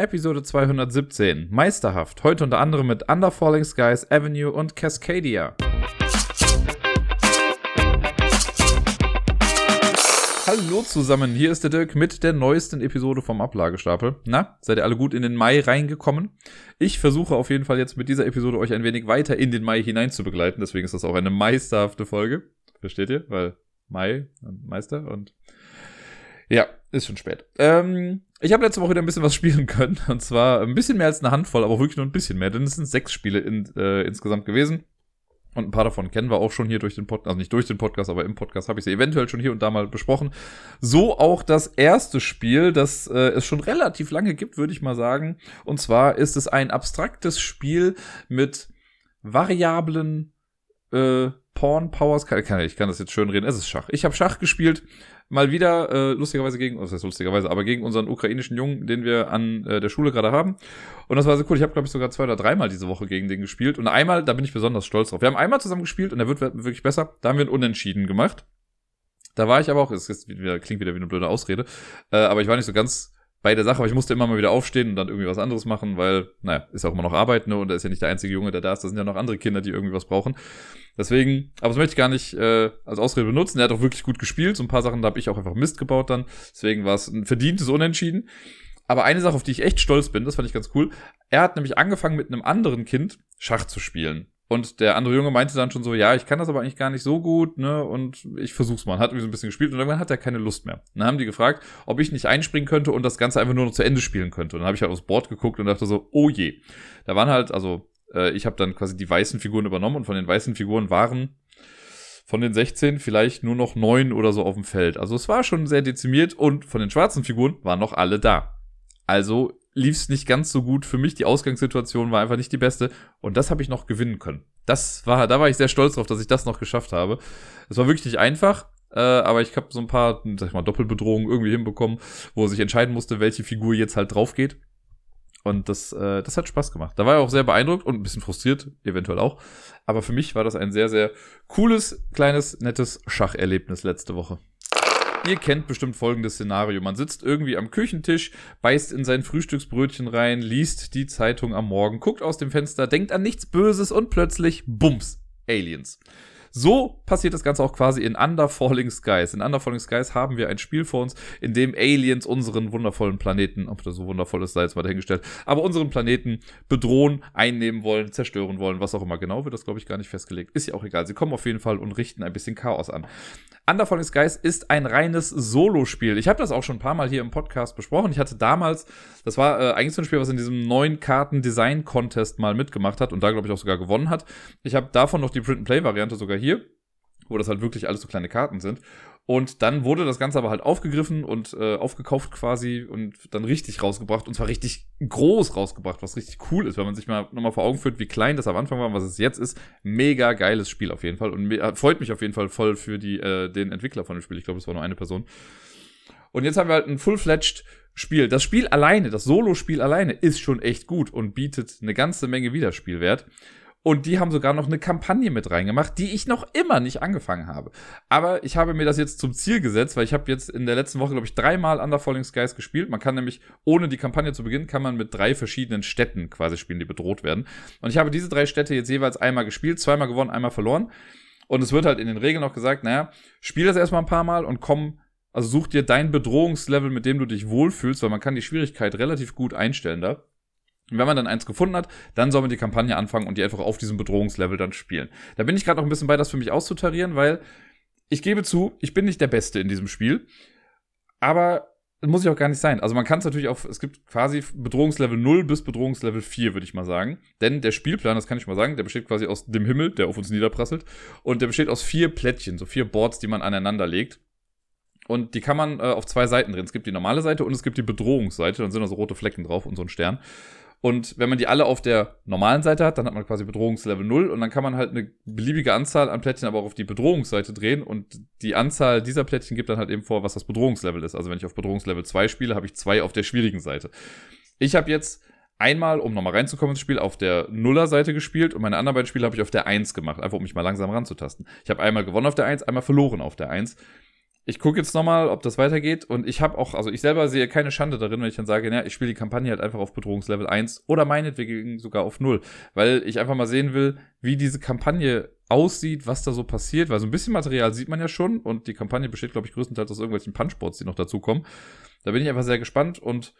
Episode 217. Meisterhaft. Heute unter anderem mit Under Falling Skies, Avenue und Cascadia. Hallo zusammen, hier ist der Dirk mit der neuesten Episode vom Ablagestapel. Na, seid ihr alle gut in den Mai reingekommen? Ich versuche auf jeden Fall jetzt mit dieser Episode euch ein wenig weiter in den Mai hinein zu begleiten, deswegen ist das auch eine meisterhafte Folge. Versteht ihr? Weil Mai und Meister und ja, ist schon spät. Ähm, ich habe letzte Woche wieder ein bisschen was spielen können. Und zwar ein bisschen mehr als eine Handvoll, aber wirklich nur ein bisschen mehr. Denn es sind sechs Spiele in, äh, insgesamt gewesen. Und ein paar davon kennen wir auch schon hier durch den Podcast, also nicht durch den Podcast, aber im Podcast habe ich sie eventuell schon hier und da mal besprochen. So auch das erste Spiel, das äh, es schon relativ lange gibt, würde ich mal sagen. Und zwar ist es ein abstraktes Spiel mit variablen äh, Porn Powers. Ich kann das jetzt schön reden. Es ist Schach. Ich habe Schach gespielt mal wieder, äh, lustigerweise gegen, was heißt lustigerweise, aber gegen unseren ukrainischen Jungen, den wir an äh, der Schule gerade haben. Und das war so cool. Ich habe, glaube ich, sogar zwei oder dreimal diese Woche gegen den gespielt. Und einmal, da bin ich besonders stolz drauf. Wir haben einmal zusammen gespielt und er wird wirklich besser. Da haben wir ein Unentschieden gemacht. Da war ich aber auch, es klingt wieder wie eine blöde Ausrede, äh, aber ich war nicht so ganz bei der Sache, aber ich musste immer mal wieder aufstehen und dann irgendwie was anderes machen, weil, naja, ist auch immer noch Arbeit, ne? Und er ist ja nicht der einzige Junge, der da ist. Da sind ja noch andere Kinder, die irgendwie was brauchen. Deswegen, aber das möchte ich gar nicht äh, als Ausrede benutzen. Er hat auch wirklich gut gespielt. So ein paar Sachen, da habe ich auch einfach Mist gebaut dann. Deswegen war es ein verdientes Unentschieden. Aber eine Sache, auf die ich echt stolz bin, das fand ich ganz cool. Er hat nämlich angefangen mit einem anderen Kind Schach zu spielen. Und der andere Junge meinte dann schon so, ja, ich kann das aber eigentlich gar nicht so gut, ne, und ich versuch's mal. Hat irgendwie so ein bisschen gespielt und irgendwann hat er keine Lust mehr. Und dann haben die gefragt, ob ich nicht einspringen könnte und das Ganze einfach nur noch zu Ende spielen könnte. Und dann habe ich halt aufs Board geguckt und dachte so, oh je. Da waren halt, also, äh, ich habe dann quasi die weißen Figuren übernommen und von den weißen Figuren waren von den 16 vielleicht nur noch neun oder so auf dem Feld. Also es war schon sehr dezimiert und von den schwarzen Figuren waren noch alle da. Also lief es nicht ganz so gut für mich. Die Ausgangssituation war einfach nicht die beste. Und das habe ich noch gewinnen können. Das war, da war ich sehr stolz drauf, dass ich das noch geschafft habe. Es war wirklich nicht einfach. Äh, aber ich habe so ein paar, sag ich mal, Doppelbedrohungen irgendwie hinbekommen, wo sich entscheiden musste, welche Figur jetzt halt drauf geht. Und das, äh, das hat Spaß gemacht. Da war er auch sehr beeindruckt und ein bisschen frustriert, eventuell auch. Aber für mich war das ein sehr, sehr cooles, kleines, nettes Schacherlebnis letzte Woche. Ihr kennt bestimmt folgendes Szenario. Man sitzt irgendwie am Küchentisch, beißt in sein Frühstücksbrötchen rein, liest die Zeitung am Morgen, guckt aus dem Fenster, denkt an nichts Böses und plötzlich, bums, Aliens. So passiert das Ganze auch quasi in Under Falling Skies. In Under Falling Skies haben wir ein Spiel vor uns, in dem Aliens unseren wundervollen Planeten, ob das so wundervoll ist, sei jetzt mal dahingestellt, aber unseren Planeten bedrohen, einnehmen wollen, zerstören wollen, was auch immer genau wird das, glaube ich, gar nicht festgelegt. Ist ja auch egal. Sie kommen auf jeden Fall und richten ein bisschen Chaos an. Under Falling Skies ist ein reines Solo-Spiel. Ich habe das auch schon ein paar Mal hier im Podcast besprochen. Ich hatte damals, das war äh, eigentlich so ein Spiel, was in diesem neuen Karten-Design-Contest mal mitgemacht hat und da, glaube ich, auch sogar gewonnen hat. Ich habe davon noch die Print-and-Play-Variante sogar hier, wo das halt wirklich alles so kleine Karten sind. Und dann wurde das Ganze aber halt aufgegriffen und äh, aufgekauft quasi und dann richtig rausgebracht. Und zwar richtig groß rausgebracht, was richtig cool ist, wenn man sich mal nochmal vor Augen führt, wie klein das am Anfang war und was es jetzt ist. Mega geiles Spiel auf jeden Fall. Und mir, freut mich auf jeden Fall voll für die, äh, den Entwickler von dem Spiel. Ich glaube, es war nur eine Person. Und jetzt haben wir halt ein full-fledged Spiel. Das Spiel alleine, das Solo-Spiel alleine ist schon echt gut und bietet eine ganze Menge Wiederspielwert. Und die haben sogar noch eine Kampagne mit reingemacht, die ich noch immer nicht angefangen habe. Aber ich habe mir das jetzt zum Ziel gesetzt, weil ich habe jetzt in der letzten Woche, glaube ich, dreimal Under Falling Skies gespielt. Man kann nämlich, ohne die Kampagne zu beginnen, kann man mit drei verschiedenen Städten quasi spielen, die bedroht werden. Und ich habe diese drei Städte jetzt jeweils einmal gespielt, zweimal gewonnen, einmal verloren. Und es wird halt in den Regeln auch gesagt, naja, spiel das erstmal ein paar Mal und komm, also such dir dein Bedrohungslevel, mit dem du dich wohlfühlst, weil man kann die Schwierigkeit relativ gut einstellen da. Und wenn man dann eins gefunden hat, dann soll man die Kampagne anfangen und die einfach auf diesem Bedrohungslevel dann spielen. Da bin ich gerade noch ein bisschen bei, das für mich auszutarieren, weil ich gebe zu, ich bin nicht der Beste in diesem Spiel. Aber muss ich auch gar nicht sein. Also man kann es natürlich auf, es gibt quasi Bedrohungslevel 0 bis Bedrohungslevel 4, würde ich mal sagen. Denn der Spielplan, das kann ich mal sagen, der besteht quasi aus dem Himmel, der auf uns niederprasselt. Und der besteht aus vier Plättchen, so vier Boards, die man aneinander legt. Und die kann man äh, auf zwei Seiten drehen. Es gibt die normale Seite und es gibt die Bedrohungsseite. Dann sind da so rote Flecken drauf und so ein Stern. Und wenn man die alle auf der normalen Seite hat, dann hat man quasi Bedrohungslevel 0 und dann kann man halt eine beliebige Anzahl an Plättchen aber auch auf die Bedrohungsseite drehen und die Anzahl dieser Plättchen gibt dann halt eben vor, was das Bedrohungslevel ist. Also wenn ich auf Bedrohungslevel 2 spiele, habe ich zwei auf der schwierigen Seite. Ich habe jetzt einmal, um nochmal reinzukommen ins Spiel, auf der Nuller-Seite gespielt und meine anderen beiden Spiele habe ich auf der 1 gemacht, einfach um mich mal langsam ranzutasten. Ich habe einmal gewonnen auf der 1, einmal verloren auf der 1 ich gucke jetzt nochmal, ob das weitergeht. Und ich habe auch, also ich selber sehe keine Schande darin, wenn ich dann sage, ja, ich spiele die Kampagne halt einfach auf Bedrohungslevel 1 oder meinetwegen sogar auf 0. Weil ich einfach mal sehen will, wie diese Kampagne aussieht, was da so passiert. Weil so ein bisschen Material sieht man ja schon. Und die Kampagne besteht, glaube ich, größtenteils aus irgendwelchen Punchboards, die noch dazukommen. Da bin ich einfach sehr gespannt und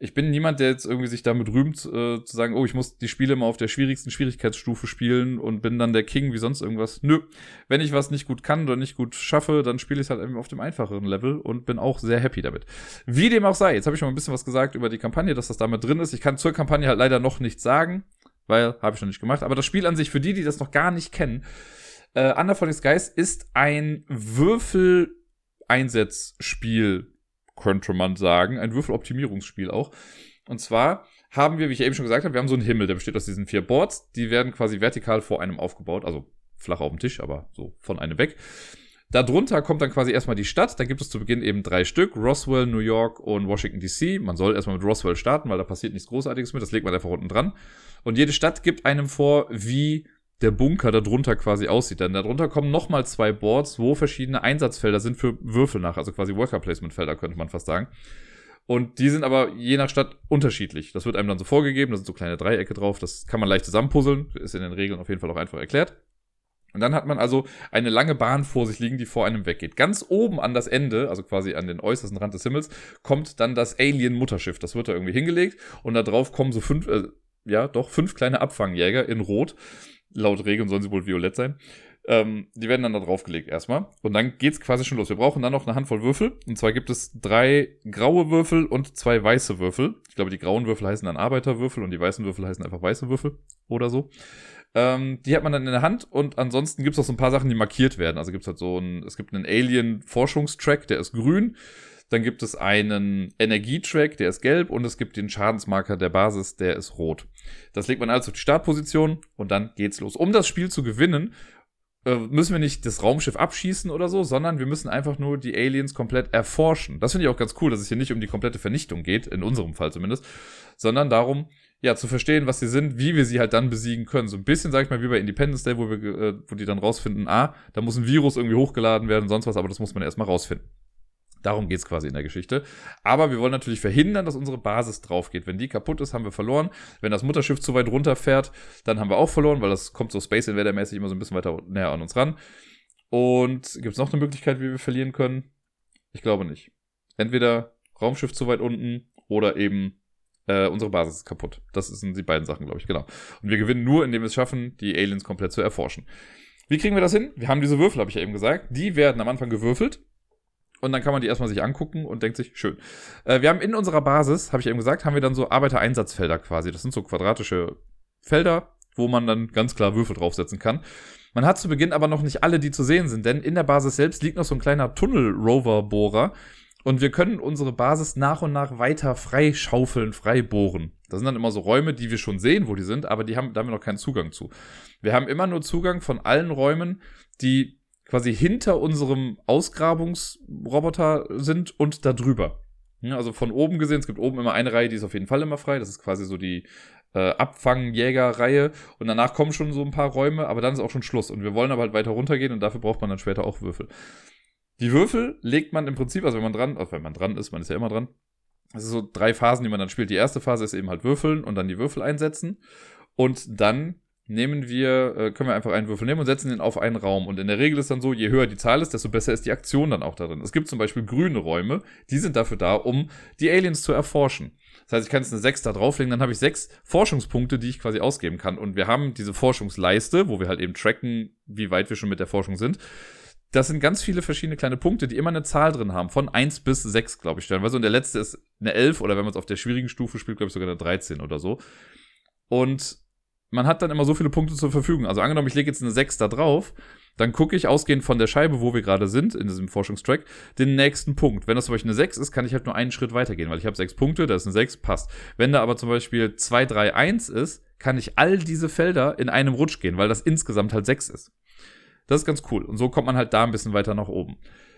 ich bin niemand, der jetzt irgendwie sich damit rühmt, äh, zu sagen, oh, ich muss die Spiele immer auf der schwierigsten Schwierigkeitsstufe spielen und bin dann der King wie sonst irgendwas. Nö. Wenn ich was nicht gut kann oder nicht gut schaffe, dann spiele ich es halt eben auf dem einfacheren Level und bin auch sehr happy damit. Wie dem auch sei, jetzt habe ich schon mal ein bisschen was gesagt über die Kampagne, dass das damit drin ist. Ich kann zur Kampagne halt leider noch nichts sagen, weil habe ich noch nicht gemacht. Aber das Spiel an sich, für die, die das noch gar nicht kennen, äh, Under Skies ist ein Würfel-Einsatzspiel könnte man sagen. Ein Würfeloptimierungsspiel auch. Und zwar haben wir, wie ich eben schon gesagt habe, wir haben so einen Himmel, der besteht aus diesen vier Boards. Die werden quasi vertikal vor einem aufgebaut, also flach auf dem Tisch, aber so von einem weg. Darunter kommt dann quasi erstmal die Stadt. Da gibt es zu Beginn eben drei Stück: Roswell, New York und Washington DC. Man soll erstmal mit Roswell starten, weil da passiert nichts Großartiges mit. Das legt man einfach unten dran. Und jede Stadt gibt einem vor, wie der Bunker darunter quasi aussieht. Denn darunter kommen nochmal zwei Boards, wo verschiedene Einsatzfelder sind für Würfel nach, also quasi Worker Placement Felder, könnte man fast sagen. Und die sind aber je nach Stadt unterschiedlich. Das wird einem dann so vorgegeben, da sind so kleine Dreiecke drauf, das kann man leicht zusammenpuzzeln, ist in den Regeln auf jeden Fall auch einfach erklärt. Und dann hat man also eine lange Bahn vor sich liegen, die vor einem weggeht. Ganz oben an das Ende, also quasi an den äußersten Rand des Himmels, kommt dann das Alien-Mutterschiff. Das wird da irgendwie hingelegt und da drauf kommen so fünf, äh, ja, doch fünf kleine Abfangjäger in Rot laut Regeln sollen sie wohl violett sein. Ähm, die werden dann da draufgelegt erstmal. Und dann geht's quasi schon los. Wir brauchen dann noch eine Handvoll Würfel. Und zwar gibt es drei graue Würfel und zwei weiße Würfel. Ich glaube, die grauen Würfel heißen dann Arbeiterwürfel und die weißen Würfel heißen einfach weiße Würfel oder so. Ähm, die hat man dann in der Hand und ansonsten gibt's auch so ein paar Sachen, die markiert werden. Also gibt's halt so ein, es gibt einen Alien-Forschungstrack, der ist grün. Dann gibt es einen Energietrack, der ist gelb und es gibt den Schadensmarker der Basis, der ist rot. Das legt man also auf die Startposition und dann geht's los. Um das Spiel zu gewinnen, äh, müssen wir nicht das Raumschiff abschießen oder so, sondern wir müssen einfach nur die Aliens komplett erforschen. Das finde ich auch ganz cool, dass es hier nicht um die komplette Vernichtung geht, in unserem Fall zumindest, sondern darum, ja, zu verstehen, was sie sind, wie wir sie halt dann besiegen können. So ein bisschen, sag ich mal, wie bei Independence Day, wo wir, äh, wo die dann rausfinden, ah, da muss ein Virus irgendwie hochgeladen werden, sonst was, aber das muss man erstmal rausfinden. Darum geht's quasi in der Geschichte. Aber wir wollen natürlich verhindern, dass unsere Basis drauf geht. Wenn die kaputt ist, haben wir verloren. Wenn das Mutterschiff zu weit runterfährt, dann haben wir auch verloren, weil das kommt so Space Invader mäßig immer so ein bisschen weiter näher an uns ran. Und gibt's noch eine Möglichkeit, wie wir verlieren können? Ich glaube nicht. Entweder Raumschiff zu weit unten oder eben äh, unsere Basis ist kaputt. Das sind die beiden Sachen, glaube ich, genau. Und wir gewinnen nur, indem wir es schaffen, die Aliens komplett zu erforschen. Wie kriegen wir das hin? Wir haben diese Würfel, habe ich ja eben gesagt. Die werden am Anfang gewürfelt und dann kann man die erstmal sich angucken und denkt sich, schön. Äh, wir haben in unserer Basis, habe ich eben gesagt, haben wir dann so Arbeitereinsatzfelder quasi. Das sind so quadratische Felder, wo man dann ganz klar Würfel draufsetzen kann. Man hat zu Beginn aber noch nicht alle, die zu sehen sind, denn in der Basis selbst liegt noch so ein kleiner Tunnel-Rover-Bohrer. Und wir können unsere Basis nach und nach weiter freischaufeln, freibohren. Das sind dann immer so Räume, die wir schon sehen, wo die sind, aber die haben, da haben wir noch keinen Zugang zu. Wir haben immer nur Zugang von allen Räumen, die quasi hinter unserem Ausgrabungsroboter sind und da drüber. Also von oben gesehen, es gibt oben immer eine Reihe, die ist auf jeden Fall immer frei. Das ist quasi so die äh, Abfangjäger-Reihe. Und danach kommen schon so ein paar Räume, aber dann ist auch schon Schluss. Und wir wollen aber halt weiter runtergehen und dafür braucht man dann später auch Würfel. Die Würfel legt man im Prinzip, also wenn man dran, also wenn man dran ist, man ist ja immer dran. Es ist so drei Phasen, die man dann spielt. Die erste Phase ist eben halt Würfeln und dann die Würfel einsetzen. Und dann nehmen wir, äh, können wir einfach einen Würfel nehmen und setzen den auf einen Raum. Und in der Regel ist dann so, je höher die Zahl ist, desto besser ist die Aktion dann auch darin. Es gibt zum Beispiel grüne Räume, die sind dafür da, um die Aliens zu erforschen. Das heißt, ich kann jetzt eine 6 da drauflegen, dann habe ich sechs Forschungspunkte, die ich quasi ausgeben kann. Und wir haben diese Forschungsleiste, wo wir halt eben tracken, wie weit wir schon mit der Forschung sind. Das sind ganz viele verschiedene kleine Punkte, die immer eine Zahl drin haben. Von 1 bis 6, glaube ich, stellenweise. Und der letzte ist eine 11 oder wenn man es auf der schwierigen Stufe spielt, glaube ich sogar eine 13 oder so. Und man hat dann immer so viele Punkte zur Verfügung. Also angenommen, ich lege jetzt eine 6 da drauf, dann gucke ich ausgehend von der Scheibe, wo wir gerade sind, in diesem Forschungstrack, den nächsten Punkt. Wenn das zum Beispiel eine 6 ist, kann ich halt nur einen Schritt weitergehen, weil ich habe 6 Punkte, da ist eine 6, passt. Wenn da aber zum Beispiel 2, 3, 1 ist, kann ich all diese Felder in einem Rutsch gehen, weil das insgesamt halt 6 ist. Das ist ganz cool. Und so kommt man halt da ein bisschen weiter nach oben.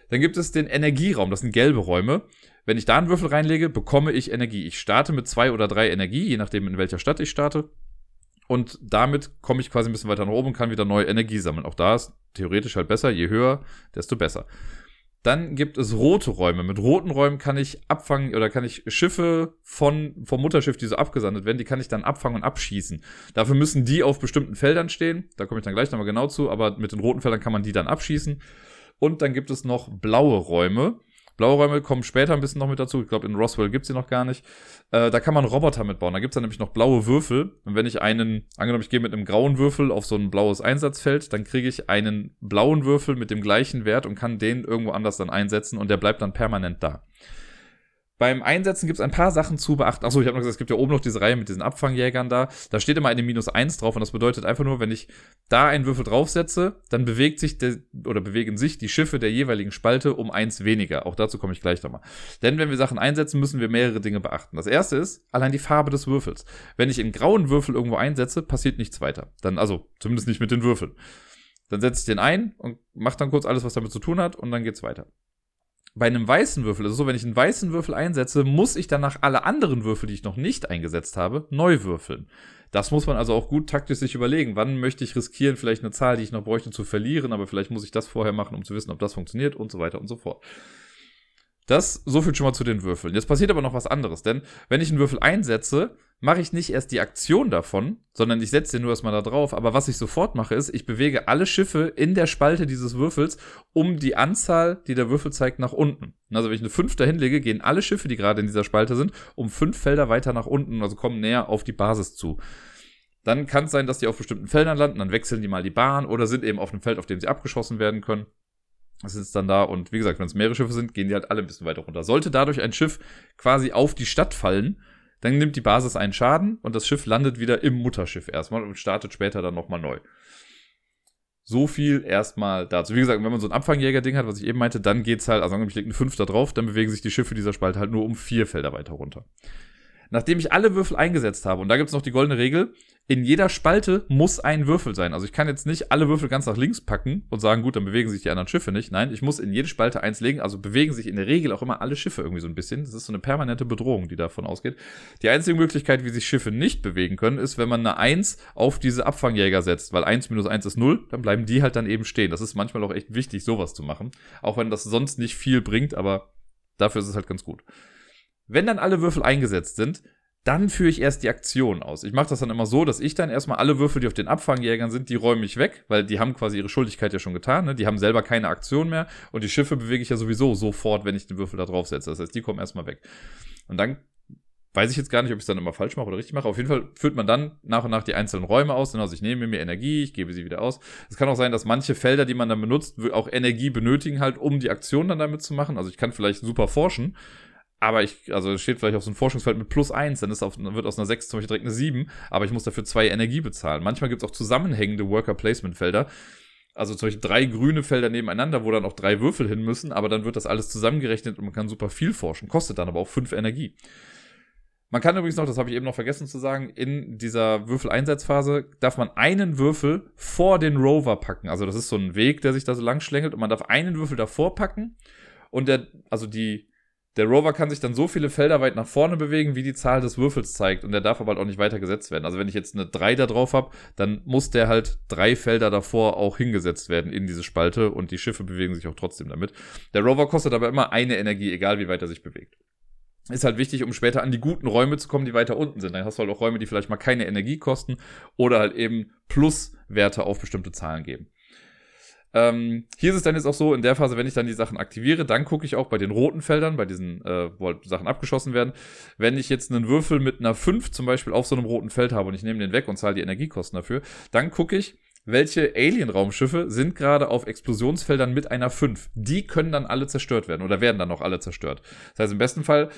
Dann gibt es den Energieraum, das sind gelbe Räume. Wenn ich da einen Würfel reinlege, bekomme ich Energie. Ich starte mit zwei oder drei Energie, je nachdem in welcher Stadt ich starte und damit komme ich quasi ein bisschen weiter nach oben und kann wieder neue Energie sammeln. Auch da ist theoretisch halt besser, je höher, desto besser. Dann gibt es rote Räume. Mit roten Räumen kann ich abfangen oder kann ich Schiffe von, vom Mutterschiff, die so abgesandet werden, die kann ich dann abfangen und abschießen. Dafür müssen die auf bestimmten Feldern stehen. Da komme ich dann gleich nochmal genau zu, aber mit den roten Feldern kann man die dann abschießen. Und dann gibt es noch blaue Räume. Blaue Räume kommen später ein bisschen noch mit dazu. Ich glaube, in Roswell gibt's sie noch gar nicht. Äh, da kann man Roboter mitbauen. Da gibt's dann nämlich noch blaue Würfel. Und wenn ich einen, angenommen, ich gehe mit einem grauen Würfel auf so ein blaues Einsatzfeld, dann kriege ich einen blauen Würfel mit dem gleichen Wert und kann den irgendwo anders dann einsetzen und der bleibt dann permanent da. Beim Einsetzen gibt es ein paar Sachen zu beachten. Achso, ich habe noch gesagt, es gibt ja oben noch diese Reihe mit diesen Abfangjägern da. Da steht immer eine Minus 1 drauf und das bedeutet einfach nur, wenn ich da einen Würfel draufsetze, dann bewegt sich der, oder bewegen sich die Schiffe der jeweiligen Spalte um eins weniger. Auch dazu komme ich gleich nochmal. Denn wenn wir Sachen einsetzen, müssen wir mehrere Dinge beachten. Das erste ist allein die Farbe des Würfels. Wenn ich einen grauen Würfel irgendwo einsetze, passiert nichts weiter. Dann, also, zumindest nicht mit den Würfeln. Dann setze ich den ein und mache dann kurz alles, was damit zu tun hat und dann geht's weiter bei einem weißen Würfel es so, wenn ich einen weißen Würfel einsetze, muss ich danach alle anderen Würfel, die ich noch nicht eingesetzt habe, neu würfeln. Das muss man also auch gut taktisch sich überlegen. Wann möchte ich riskieren, vielleicht eine Zahl, die ich noch bräuchte, zu verlieren, aber vielleicht muss ich das vorher machen, um zu wissen, ob das funktioniert und so weiter und so fort. Das, so viel schon mal zu den Würfeln. Jetzt passiert aber noch was anderes, denn wenn ich einen Würfel einsetze, mache ich nicht erst die Aktion davon, sondern ich setze den nur erstmal da drauf. Aber was ich sofort mache, ist, ich bewege alle Schiffe in der Spalte dieses Würfels um die Anzahl, die der Würfel zeigt, nach unten. Also wenn ich eine 5 dahin lege, gehen alle Schiffe, die gerade in dieser Spalte sind, um fünf Felder weiter nach unten, also kommen näher auf die Basis zu. Dann kann es sein, dass die auf bestimmten Feldern landen, dann wechseln die mal die Bahn oder sind eben auf einem Feld, auf dem sie abgeschossen werden können. Ist dann da und wie gesagt, wenn es mehrere Schiffe sind, gehen die halt alle ein bisschen weiter runter. Sollte dadurch ein Schiff quasi auf die Stadt fallen, dann nimmt die Basis einen Schaden und das Schiff landet wieder im Mutterschiff erstmal und startet später dann nochmal neu. So viel erstmal dazu. Wie gesagt, wenn man so ein Abfangjäger-Ding hat, was ich eben meinte, dann geht's halt, also ich lege eine 5 da drauf, dann bewegen sich die Schiffe dieser Spalte halt nur um vier Felder weiter runter. Nachdem ich alle Würfel eingesetzt habe, und da gibt's noch die goldene Regel, in jeder Spalte muss ein Würfel sein. Also ich kann jetzt nicht alle Würfel ganz nach links packen und sagen, gut, dann bewegen sich die anderen Schiffe nicht. Nein, ich muss in jede Spalte eins legen. Also bewegen sich in der Regel auch immer alle Schiffe irgendwie so ein bisschen. Das ist so eine permanente Bedrohung, die davon ausgeht. Die einzige Möglichkeit, wie sich Schiffe nicht bewegen können, ist, wenn man eine 1 auf diese Abfangjäger setzt. Weil 1 minus 1 ist 0, dann bleiben die halt dann eben stehen. Das ist manchmal auch echt wichtig, sowas zu machen. Auch wenn das sonst nicht viel bringt, aber dafür ist es halt ganz gut. Wenn dann alle Würfel eingesetzt sind, dann führe ich erst die Aktion aus. Ich mache das dann immer so, dass ich dann erstmal alle Würfel, die auf den Abfangjägern sind, die räume ich weg, weil die haben quasi ihre Schuldigkeit ja schon getan. Ne? Die haben selber keine Aktion mehr und die Schiffe bewege ich ja sowieso sofort, wenn ich den Würfel da drauf setze. Das heißt, die kommen erstmal weg. Und dann weiß ich jetzt gar nicht, ob ich es dann immer falsch mache oder richtig mache. Auf jeden Fall führt man dann nach und nach die einzelnen Räume aus. Also ich nehme mir Energie, ich gebe sie wieder aus. Es kann auch sein, dass manche Felder, die man dann benutzt, auch Energie benötigen halt, um die Aktion dann damit zu machen. Also ich kann vielleicht super forschen aber ich, also steht vielleicht auf so einem Forschungsfeld mit plus eins, dann ist auf, wird aus einer 6 zum Beispiel direkt eine 7, aber ich muss dafür zwei Energie bezahlen. Manchmal gibt es auch zusammenhängende Worker-Placement-Felder. Also zum Beispiel drei grüne Felder nebeneinander, wo dann auch drei Würfel hin müssen, aber dann wird das alles zusammengerechnet und man kann super viel forschen, kostet dann aber auch fünf Energie. Man kann übrigens noch, das habe ich eben noch vergessen zu sagen, in dieser Würfeleinsatzphase darf man einen Würfel vor den Rover packen. Also das ist so ein Weg, der sich da so lang schlängelt und man darf einen Würfel davor packen und der, also die, der Rover kann sich dann so viele Felder weit nach vorne bewegen, wie die Zahl des Würfels zeigt. Und der darf aber halt auch nicht weiter gesetzt werden. Also wenn ich jetzt eine 3 da drauf habe, dann muss der halt drei Felder davor auch hingesetzt werden in diese Spalte und die Schiffe bewegen sich auch trotzdem damit. Der Rover kostet aber immer eine Energie, egal wie weit er sich bewegt. Ist halt wichtig, um später an die guten Räume zu kommen, die weiter unten sind. Dann hast du halt auch Räume, die vielleicht mal keine Energie kosten oder halt eben Pluswerte auf bestimmte Zahlen geben. Ähm, hier ist es dann jetzt auch so, in der Phase, wenn ich dann die Sachen aktiviere, dann gucke ich auch bei den roten Feldern, bei diesen, äh, wo halt Sachen abgeschossen werden. Wenn ich jetzt einen Würfel mit einer 5 zum Beispiel auf so einem roten Feld habe und ich nehme den weg und zahle die Energiekosten dafür, dann gucke ich, welche Alien-Raumschiffe sind gerade auf Explosionsfeldern mit einer 5. Die können dann alle zerstört werden oder werden dann auch alle zerstört. Das heißt, im besten Fall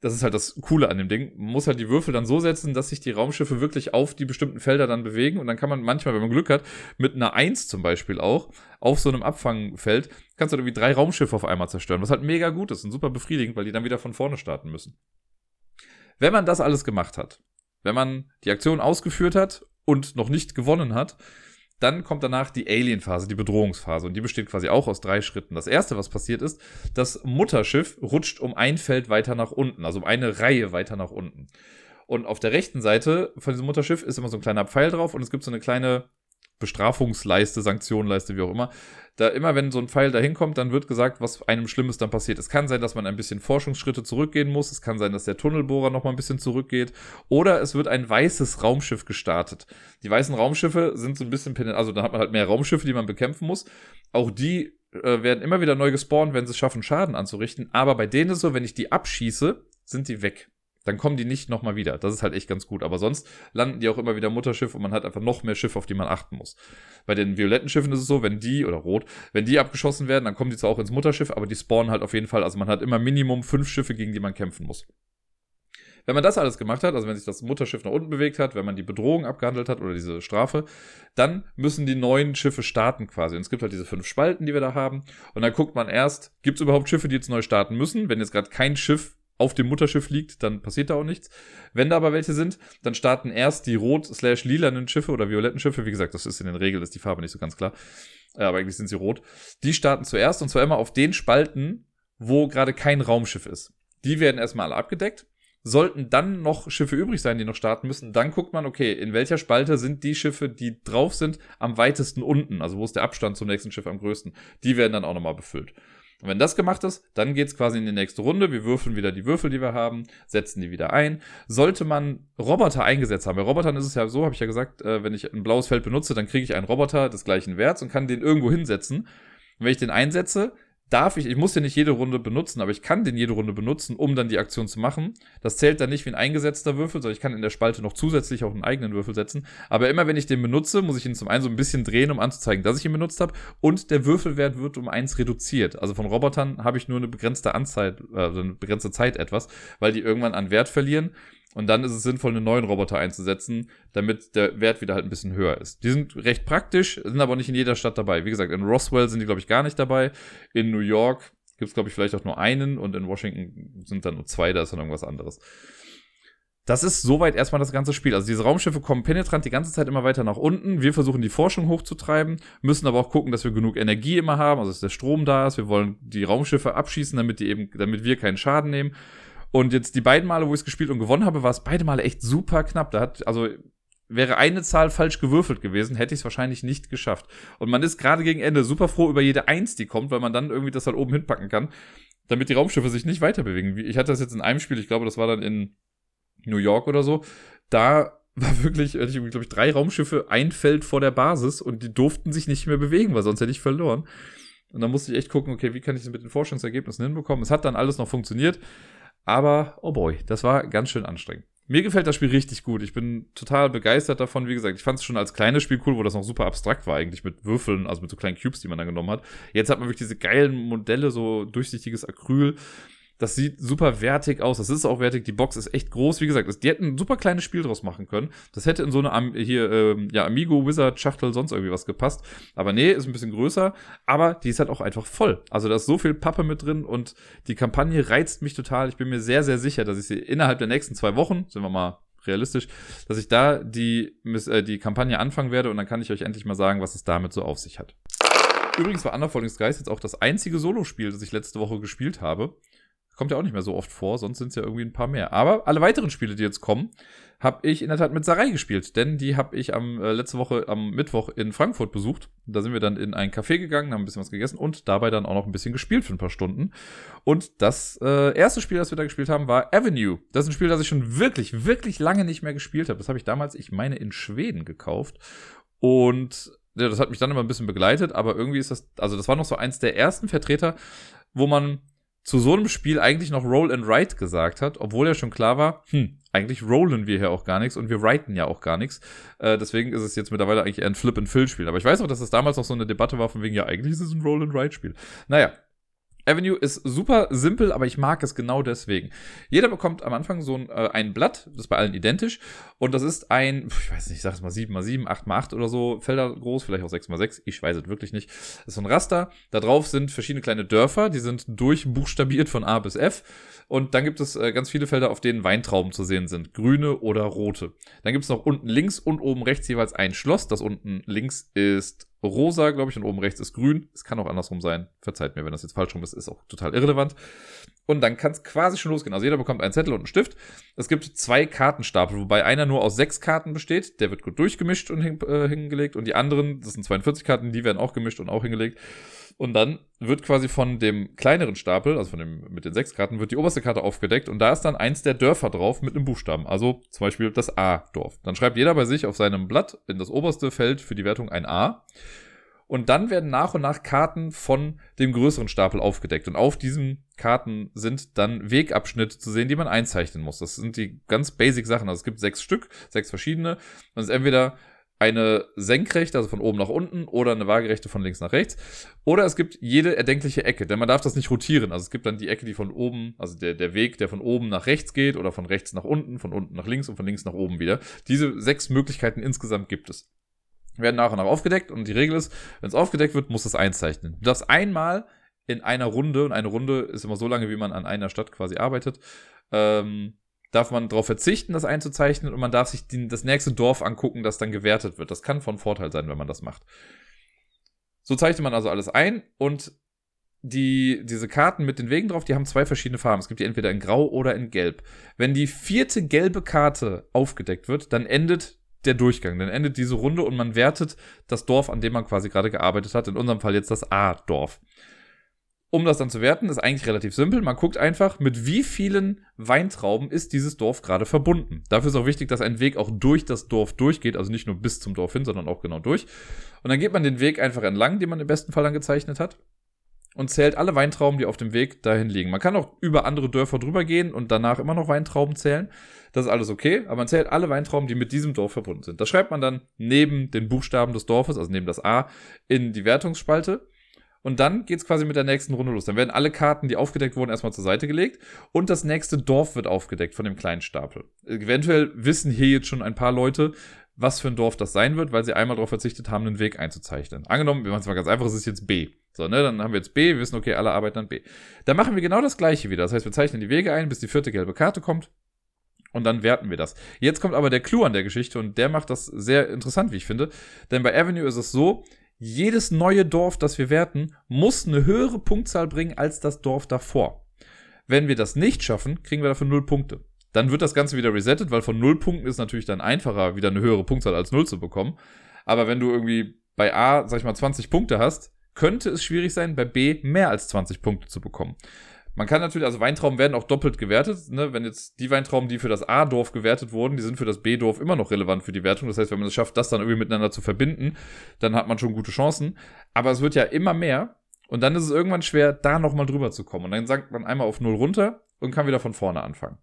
das ist halt das Coole an dem Ding. Man muss halt die Würfel dann so setzen, dass sich die Raumschiffe wirklich auf die bestimmten Felder dann bewegen. Und dann kann man manchmal, wenn man Glück hat, mit einer Eins zum Beispiel auch, auf so einem Abfangfeld, kannst du irgendwie drei Raumschiffe auf einmal zerstören. Was halt mega gut ist und super befriedigend, weil die dann wieder von vorne starten müssen. Wenn man das alles gemacht hat, wenn man die Aktion ausgeführt hat und noch nicht gewonnen hat, dann kommt danach die Alien-Phase, die Bedrohungsphase. Und die besteht quasi auch aus drei Schritten. Das erste, was passiert ist, das Mutterschiff rutscht um ein Feld weiter nach unten, also um eine Reihe weiter nach unten. Und auf der rechten Seite von diesem Mutterschiff ist immer so ein kleiner Pfeil drauf und es gibt so eine kleine Bestrafungsleiste, Sanktionleiste, wie auch immer. Da immer, wenn so ein Pfeil dahin kommt, dann wird gesagt, was einem Schlimmes dann passiert. Es kann sein, dass man ein bisschen Forschungsschritte zurückgehen muss. Es kann sein, dass der Tunnelbohrer noch mal ein bisschen zurückgeht. Oder es wird ein weißes Raumschiff gestartet. Die weißen Raumschiffe sind so ein bisschen, also da hat man halt mehr Raumschiffe, die man bekämpfen muss. Auch die äh, werden immer wieder neu gespawnt, wenn sie es schaffen, Schaden anzurichten. Aber bei denen ist so, wenn ich die abschieße, sind die weg dann kommen die nicht nochmal wieder. Das ist halt echt ganz gut. Aber sonst landen die auch immer wieder Mutterschiff und man hat einfach noch mehr Schiffe, auf die man achten muss. Bei den violetten Schiffen ist es so, wenn die, oder rot, wenn die abgeschossen werden, dann kommen die zwar auch ins Mutterschiff, aber die spawnen halt auf jeden Fall. Also man hat immer Minimum fünf Schiffe, gegen die man kämpfen muss. Wenn man das alles gemacht hat, also wenn sich das Mutterschiff nach unten bewegt hat, wenn man die Bedrohung abgehandelt hat oder diese Strafe, dann müssen die neuen Schiffe starten quasi. Und es gibt halt diese fünf Spalten, die wir da haben. Und dann guckt man erst, gibt es überhaupt Schiffe, die jetzt neu starten müssen? Wenn jetzt gerade kein Schiff auf dem Mutterschiff liegt, dann passiert da auch nichts. Wenn da aber welche sind, dann starten erst die rot-lilanen Schiffe oder violetten Schiffe. Wie gesagt, das ist in den Regeln, ist die Farbe nicht so ganz klar. Äh, aber eigentlich sind sie rot. Die starten zuerst und zwar immer auf den Spalten, wo gerade kein Raumschiff ist. Die werden erstmal alle abgedeckt. Sollten dann noch Schiffe übrig sein, die noch starten müssen, dann guckt man, okay, in welcher Spalte sind die Schiffe, die drauf sind, am weitesten unten, also wo ist der Abstand zum nächsten Schiff am größten. Die werden dann auch nochmal befüllt. Und wenn das gemacht ist, dann geht's quasi in die nächste Runde. Wir würfeln wieder die Würfel, die wir haben, setzen die wieder ein. Sollte man Roboter eingesetzt haben, bei Robotern ist es ja so, habe ich ja gesagt, äh, wenn ich ein blaues Feld benutze, dann kriege ich einen Roboter des gleichen Werts und kann den irgendwo hinsetzen. Und wenn ich den einsetze, darf ich, ich muss den nicht jede Runde benutzen, aber ich kann den jede Runde benutzen, um dann die Aktion zu machen. Das zählt dann nicht wie ein eingesetzter Würfel, sondern ich kann in der Spalte noch zusätzlich auch einen eigenen Würfel setzen. Aber immer wenn ich den benutze, muss ich ihn zum einen so ein bisschen drehen, um anzuzeigen, dass ich ihn benutzt habe. Und der Würfelwert wird um eins reduziert. Also von Robotern habe ich nur eine begrenzte Anzeit, also eine begrenzte Zeit etwas, weil die irgendwann an Wert verlieren. Und dann ist es sinnvoll, einen neuen Roboter einzusetzen, damit der Wert wieder halt ein bisschen höher ist. Die sind recht praktisch, sind aber nicht in jeder Stadt dabei. Wie gesagt, in Roswell sind die, glaube ich, gar nicht dabei. In New York gibt es, glaube ich, vielleicht auch nur einen und in Washington sind dann nur zwei, da ist dann irgendwas anderes. Das ist soweit erstmal das ganze Spiel. Also diese Raumschiffe kommen penetrant die ganze Zeit immer weiter nach unten. Wir versuchen die Forschung hochzutreiben, müssen aber auch gucken, dass wir genug Energie immer haben, also dass der Strom da ist. Wir wollen die Raumschiffe abschießen, damit die eben, damit wir keinen Schaden nehmen. Und jetzt die beiden Male, wo ich es gespielt und gewonnen habe, war es beide Male echt super knapp. Da hat, also wäre eine Zahl falsch gewürfelt gewesen, hätte ich es wahrscheinlich nicht geschafft. Und man ist gerade gegen Ende super froh über jede Eins, die kommt, weil man dann irgendwie das halt oben hinpacken kann, damit die Raumschiffe sich nicht weiter bewegen. Ich hatte das jetzt in einem Spiel, ich glaube, das war dann in New York oder so. Da war wirklich, hatte ich glaube ich, drei Raumschiffe, ein Feld vor der Basis und die durften sich nicht mehr bewegen, weil sonst hätte ich verloren. Und dann musste ich echt gucken, okay, wie kann ich das mit den Forschungsergebnissen hinbekommen? Es hat dann alles noch funktioniert. Aber, oh boy, das war ganz schön anstrengend. Mir gefällt das Spiel richtig gut. Ich bin total begeistert davon. Wie gesagt, ich fand es schon als kleines Spiel cool, wo das noch super abstrakt war, eigentlich mit Würfeln, also mit so kleinen Cubes, die man da genommen hat. Jetzt hat man wirklich diese geilen Modelle, so durchsichtiges Acryl. Das sieht super wertig aus. Das ist auch wertig. Die Box ist echt groß. Wie gesagt, die hätten ein super kleines Spiel draus machen können. Das hätte in so eine hier ähm, ja Amigo Wizard Schachtel sonst irgendwie was gepasst. Aber nee, ist ein bisschen größer. Aber die ist halt auch einfach voll. Also da ist so viel Pappe mit drin und die Kampagne reizt mich total. Ich bin mir sehr sehr sicher, dass ich sie innerhalb der nächsten zwei Wochen, sind wir mal realistisch, dass ich da die äh, die Kampagne anfangen werde und dann kann ich euch endlich mal sagen, was es damit so auf sich hat. Übrigens war Underfalling Skies jetzt auch das einzige Solospiel, das ich letzte Woche gespielt habe. Kommt ja auch nicht mehr so oft vor, sonst sind es ja irgendwie ein paar mehr. Aber alle weiteren Spiele, die jetzt kommen, habe ich in der Tat mit Sarai gespielt. Denn die habe ich am äh, letzte Woche am Mittwoch in Frankfurt besucht. Da sind wir dann in ein Café gegangen, haben ein bisschen was gegessen und dabei dann auch noch ein bisschen gespielt für ein paar Stunden. Und das äh, erste Spiel, das wir da gespielt haben, war Avenue. Das ist ein Spiel, das ich schon wirklich, wirklich lange nicht mehr gespielt habe. Das habe ich damals, ich meine, in Schweden gekauft. Und ja, das hat mich dann immer ein bisschen begleitet, aber irgendwie ist das, also das war noch so eins der ersten Vertreter, wo man zu so einem Spiel eigentlich noch Roll and Write gesagt hat, obwohl ja schon klar war, hm, eigentlich rollen wir hier auch gar nichts und wir writen ja auch gar nichts. Äh, deswegen ist es jetzt mittlerweile eigentlich eher ein Flip-and-Fill-Spiel. Aber ich weiß auch, dass es damals noch so eine Debatte war von wegen, ja, eigentlich ist es ein Roll-and-Write-Spiel. Naja, Avenue ist super simpel, aber ich mag es genau deswegen. Jeder bekommt am Anfang so ein, äh, ein Blatt, das ist bei allen identisch. Und das ist ein, ich weiß nicht, ich sag es mal 7x7, 8x8 oder so, Felder groß, vielleicht auch 6x6, ich weiß es wirklich nicht. Das ist so ein Raster. Da drauf sind verschiedene kleine Dörfer, die sind durchbuchstabiert von A bis F. Und dann gibt es äh, ganz viele Felder, auf denen Weintrauben zu sehen sind. Grüne oder rote. Dann gibt es noch unten links und oben rechts jeweils ein Schloss. Das unten links ist rosa, glaube ich, und oben rechts ist grün. Es kann auch andersrum sein. Verzeiht mir, wenn das jetzt falsch rum ist, ist auch total irrelevant. Und dann kann es quasi schon losgehen. Also jeder bekommt einen Zettel und einen Stift. Es gibt zwei Kartenstapel, wobei einer nur aus sechs Karten besteht. Der wird gut durchgemischt und hin, äh, hingelegt. Und die anderen, das sind 42 Karten, die werden auch gemischt und auch hingelegt. Und dann wird quasi von dem kleineren Stapel, also von dem mit den sechs Karten, wird die oberste Karte aufgedeckt und da ist dann eins der Dörfer drauf mit einem Buchstaben. Also zum Beispiel das A-Dorf. Dann schreibt jeder bei sich auf seinem Blatt in das oberste Feld für die Wertung ein A. Und dann werden nach und nach Karten von dem größeren Stapel aufgedeckt. Und auf diesen Karten sind dann Wegabschnitte zu sehen, die man einzeichnen muss. Das sind die ganz basic Sachen. Also es gibt sechs Stück, sechs verschiedene. Es ist entweder eine senkrechte, also von oben nach unten, oder eine waagerechte von links nach rechts. Oder es gibt jede erdenkliche Ecke, denn man darf das nicht rotieren. Also es gibt dann die Ecke, die von oben, also der, der Weg, der von oben nach rechts geht, oder von rechts nach unten, von unten nach links und von links nach oben wieder. Diese sechs Möglichkeiten insgesamt gibt es werden nach und nach aufgedeckt und die Regel ist, wenn es aufgedeckt wird, muss es einzeichnen. Du darfst einmal in einer Runde, und eine Runde ist immer so lange, wie man an einer Stadt quasi arbeitet, ähm, darf man darauf verzichten, das einzuzeichnen und man darf sich den, das nächste Dorf angucken, das dann gewertet wird. Das kann von Vorteil sein, wenn man das macht. So zeichnet man also alles ein und die, diese Karten mit den Wegen drauf, die haben zwei verschiedene Farben. Es gibt die entweder in Grau oder in Gelb. Wenn die vierte gelbe Karte aufgedeckt wird, dann endet der Durchgang. Dann endet diese Runde und man wertet das Dorf, an dem man quasi gerade gearbeitet hat. In unserem Fall jetzt das A-Dorf. Um das dann zu werten, ist eigentlich relativ simpel. Man guckt einfach, mit wie vielen Weintrauben ist dieses Dorf gerade verbunden. Dafür ist auch wichtig, dass ein Weg auch durch das Dorf durchgeht, also nicht nur bis zum Dorf hin, sondern auch genau durch. Und dann geht man den Weg einfach entlang, den man im besten Fall dann gezeichnet hat und zählt alle Weintrauben, die auf dem Weg dahin liegen. Man kann auch über andere Dörfer drüber gehen und danach immer noch Weintrauben zählen. Das ist alles okay, aber man zählt alle Weintrauben, die mit diesem Dorf verbunden sind. Das schreibt man dann neben den Buchstaben des Dorfes, also neben das A, in die Wertungsspalte. Und dann geht's quasi mit der nächsten Runde los. Dann werden alle Karten, die aufgedeckt wurden, erstmal zur Seite gelegt. Und das nächste Dorf wird aufgedeckt von dem kleinen Stapel. Eventuell wissen hier jetzt schon ein paar Leute, was für ein Dorf das sein wird, weil sie einmal darauf verzichtet haben, einen Weg einzuzeichnen. Angenommen, wir machen es mal ganz einfach, es ist jetzt B. So, ne, dann haben wir jetzt B, wir wissen, okay, alle arbeiten an B. Dann machen wir genau das gleiche wieder. Das heißt, wir zeichnen die Wege ein, bis die vierte gelbe Karte kommt. Und dann werten wir das. Jetzt kommt aber der Clou an der Geschichte und der macht das sehr interessant, wie ich finde. Denn bei Avenue ist es so, jedes neue Dorf, das wir werten, muss eine höhere Punktzahl bringen als das Dorf davor. Wenn wir das nicht schaffen, kriegen wir dafür null Punkte. Dann wird das Ganze wieder resettet, weil von null Punkten ist natürlich dann einfacher, wieder eine höhere Punktzahl als null zu bekommen. Aber wenn du irgendwie bei A, sag ich mal, 20 Punkte hast, könnte es schwierig sein, bei B mehr als 20 Punkte zu bekommen. Man kann natürlich, also Weintrauben werden auch doppelt gewertet. Ne? Wenn jetzt die Weintrauben, die für das A-Dorf gewertet wurden, die sind für das B-Dorf immer noch relevant für die Wertung. Das heißt, wenn man es schafft, das dann irgendwie miteinander zu verbinden, dann hat man schon gute Chancen. Aber es wird ja immer mehr. Und dann ist es irgendwann schwer, da nochmal drüber zu kommen. Und dann sagt man einmal auf Null runter und kann wieder von vorne anfangen.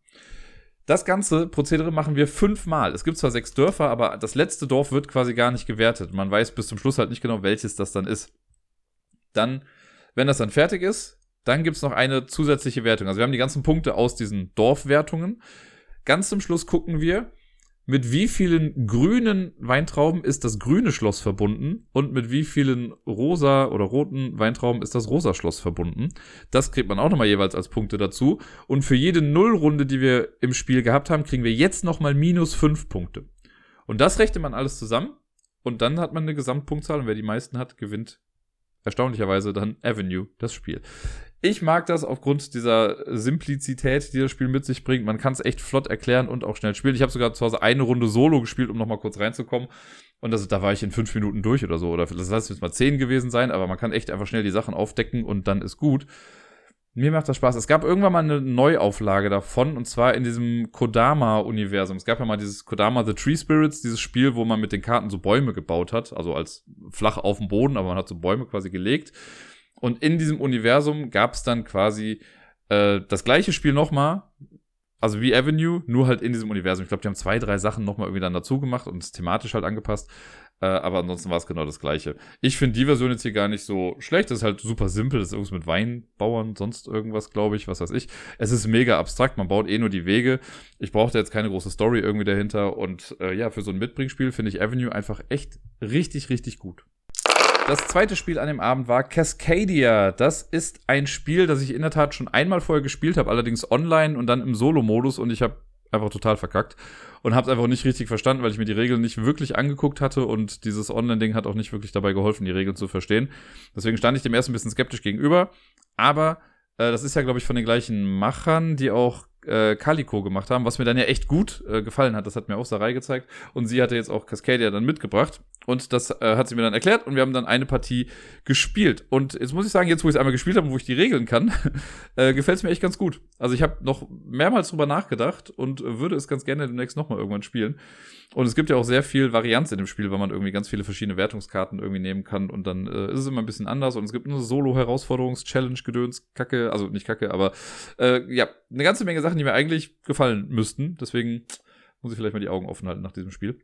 Das ganze Prozedere machen wir fünfmal. Es gibt zwar sechs Dörfer, aber das letzte Dorf wird quasi gar nicht gewertet. Man weiß bis zum Schluss halt nicht genau, welches das dann ist. Dann, wenn das dann fertig ist, dann gibt's noch eine zusätzliche Wertung. Also wir haben die ganzen Punkte aus diesen Dorfwertungen. Ganz zum Schluss gucken wir, mit wie vielen grünen Weintrauben ist das grüne Schloss verbunden und mit wie vielen rosa oder roten Weintrauben ist das rosa Schloss verbunden. Das kriegt man auch nochmal jeweils als Punkte dazu. Und für jede Nullrunde, die wir im Spiel gehabt haben, kriegen wir jetzt nochmal minus fünf Punkte. Und das rechnet man alles zusammen und dann hat man eine Gesamtpunktzahl und wer die meisten hat, gewinnt erstaunlicherweise dann Avenue, das Spiel. Ich mag das aufgrund dieser Simplizität, die das Spiel mit sich bringt. Man kann es echt flott erklären und auch schnell spielen. Ich habe sogar zu Hause eine Runde Solo gespielt, um nochmal kurz reinzukommen. Und das, da war ich in fünf Minuten durch oder so. Oder das lass jetzt mal zehn gewesen sein, aber man kann echt einfach schnell die Sachen aufdecken und dann ist gut. Mir macht das Spaß. Es gab irgendwann mal eine Neuauflage davon, und zwar in diesem Kodama-Universum. Es gab ja mal dieses Kodama The Tree Spirits, dieses Spiel, wo man mit den Karten so Bäume gebaut hat, also als flach auf dem Boden, aber man hat so Bäume quasi gelegt. Und in diesem Universum gab es dann quasi äh, das gleiche Spiel nochmal, also wie Avenue, nur halt in diesem Universum. Ich glaube, die haben zwei, drei Sachen nochmal irgendwie dann dazu gemacht und es thematisch halt angepasst. Äh, aber ansonsten war es genau das gleiche. Ich finde die Version jetzt hier gar nicht so schlecht. Das ist halt super simpel. Das ist irgendwas mit Weinbauern, sonst irgendwas, glaube ich, was weiß ich. Es ist mega abstrakt. Man baut eh nur die Wege. Ich brauchte jetzt keine große Story irgendwie dahinter. Und äh, ja, für so ein Mitbringspiel finde ich Avenue einfach echt richtig, richtig gut. Das zweite Spiel an dem Abend war Cascadia. Das ist ein Spiel, das ich in der Tat schon einmal vorher gespielt habe, allerdings online und dann im Solo-Modus und ich habe einfach total verkackt und habe es einfach nicht richtig verstanden, weil ich mir die Regeln nicht wirklich angeguckt hatte und dieses Online-Ding hat auch nicht wirklich dabei geholfen, die Regeln zu verstehen. Deswegen stand ich dem erst ein bisschen skeptisch gegenüber, aber Äh, das ist ja, glaube ich, von den gleichen Machern, die auch äh, Calico gemacht haben, was mir dann ja echt gut äh, gefallen hat. Das hat mir auch Sarai gezeigt. Und sie hatte jetzt auch Cascadia dann mitgebracht. Und das äh, hat sie mir dann erklärt und wir haben dann eine Partie gespielt. Und jetzt muss ich sagen, jetzt wo ich es einmal gespielt habe, wo ich die Regeln kann, äh, gefällt es mir echt ganz gut. Also ich habe noch mehrmals drüber nachgedacht und würde es ganz gerne demnächst nochmal irgendwann spielen. Und es gibt ja auch sehr viel Varianz in dem Spiel, weil man irgendwie ganz viele verschiedene Wertungskarten irgendwie nehmen kann und dann äh, ist es immer ein bisschen anders und es gibt eine Solo-Herausforderungs-Challenge, Gedöns, Kacke, also nicht Kacke, aber äh, ja, eine ganze Menge Sachen, die mir eigentlich gefallen müssten. Deswegen muss ich vielleicht mal die Augen offen halten nach diesem Spiel.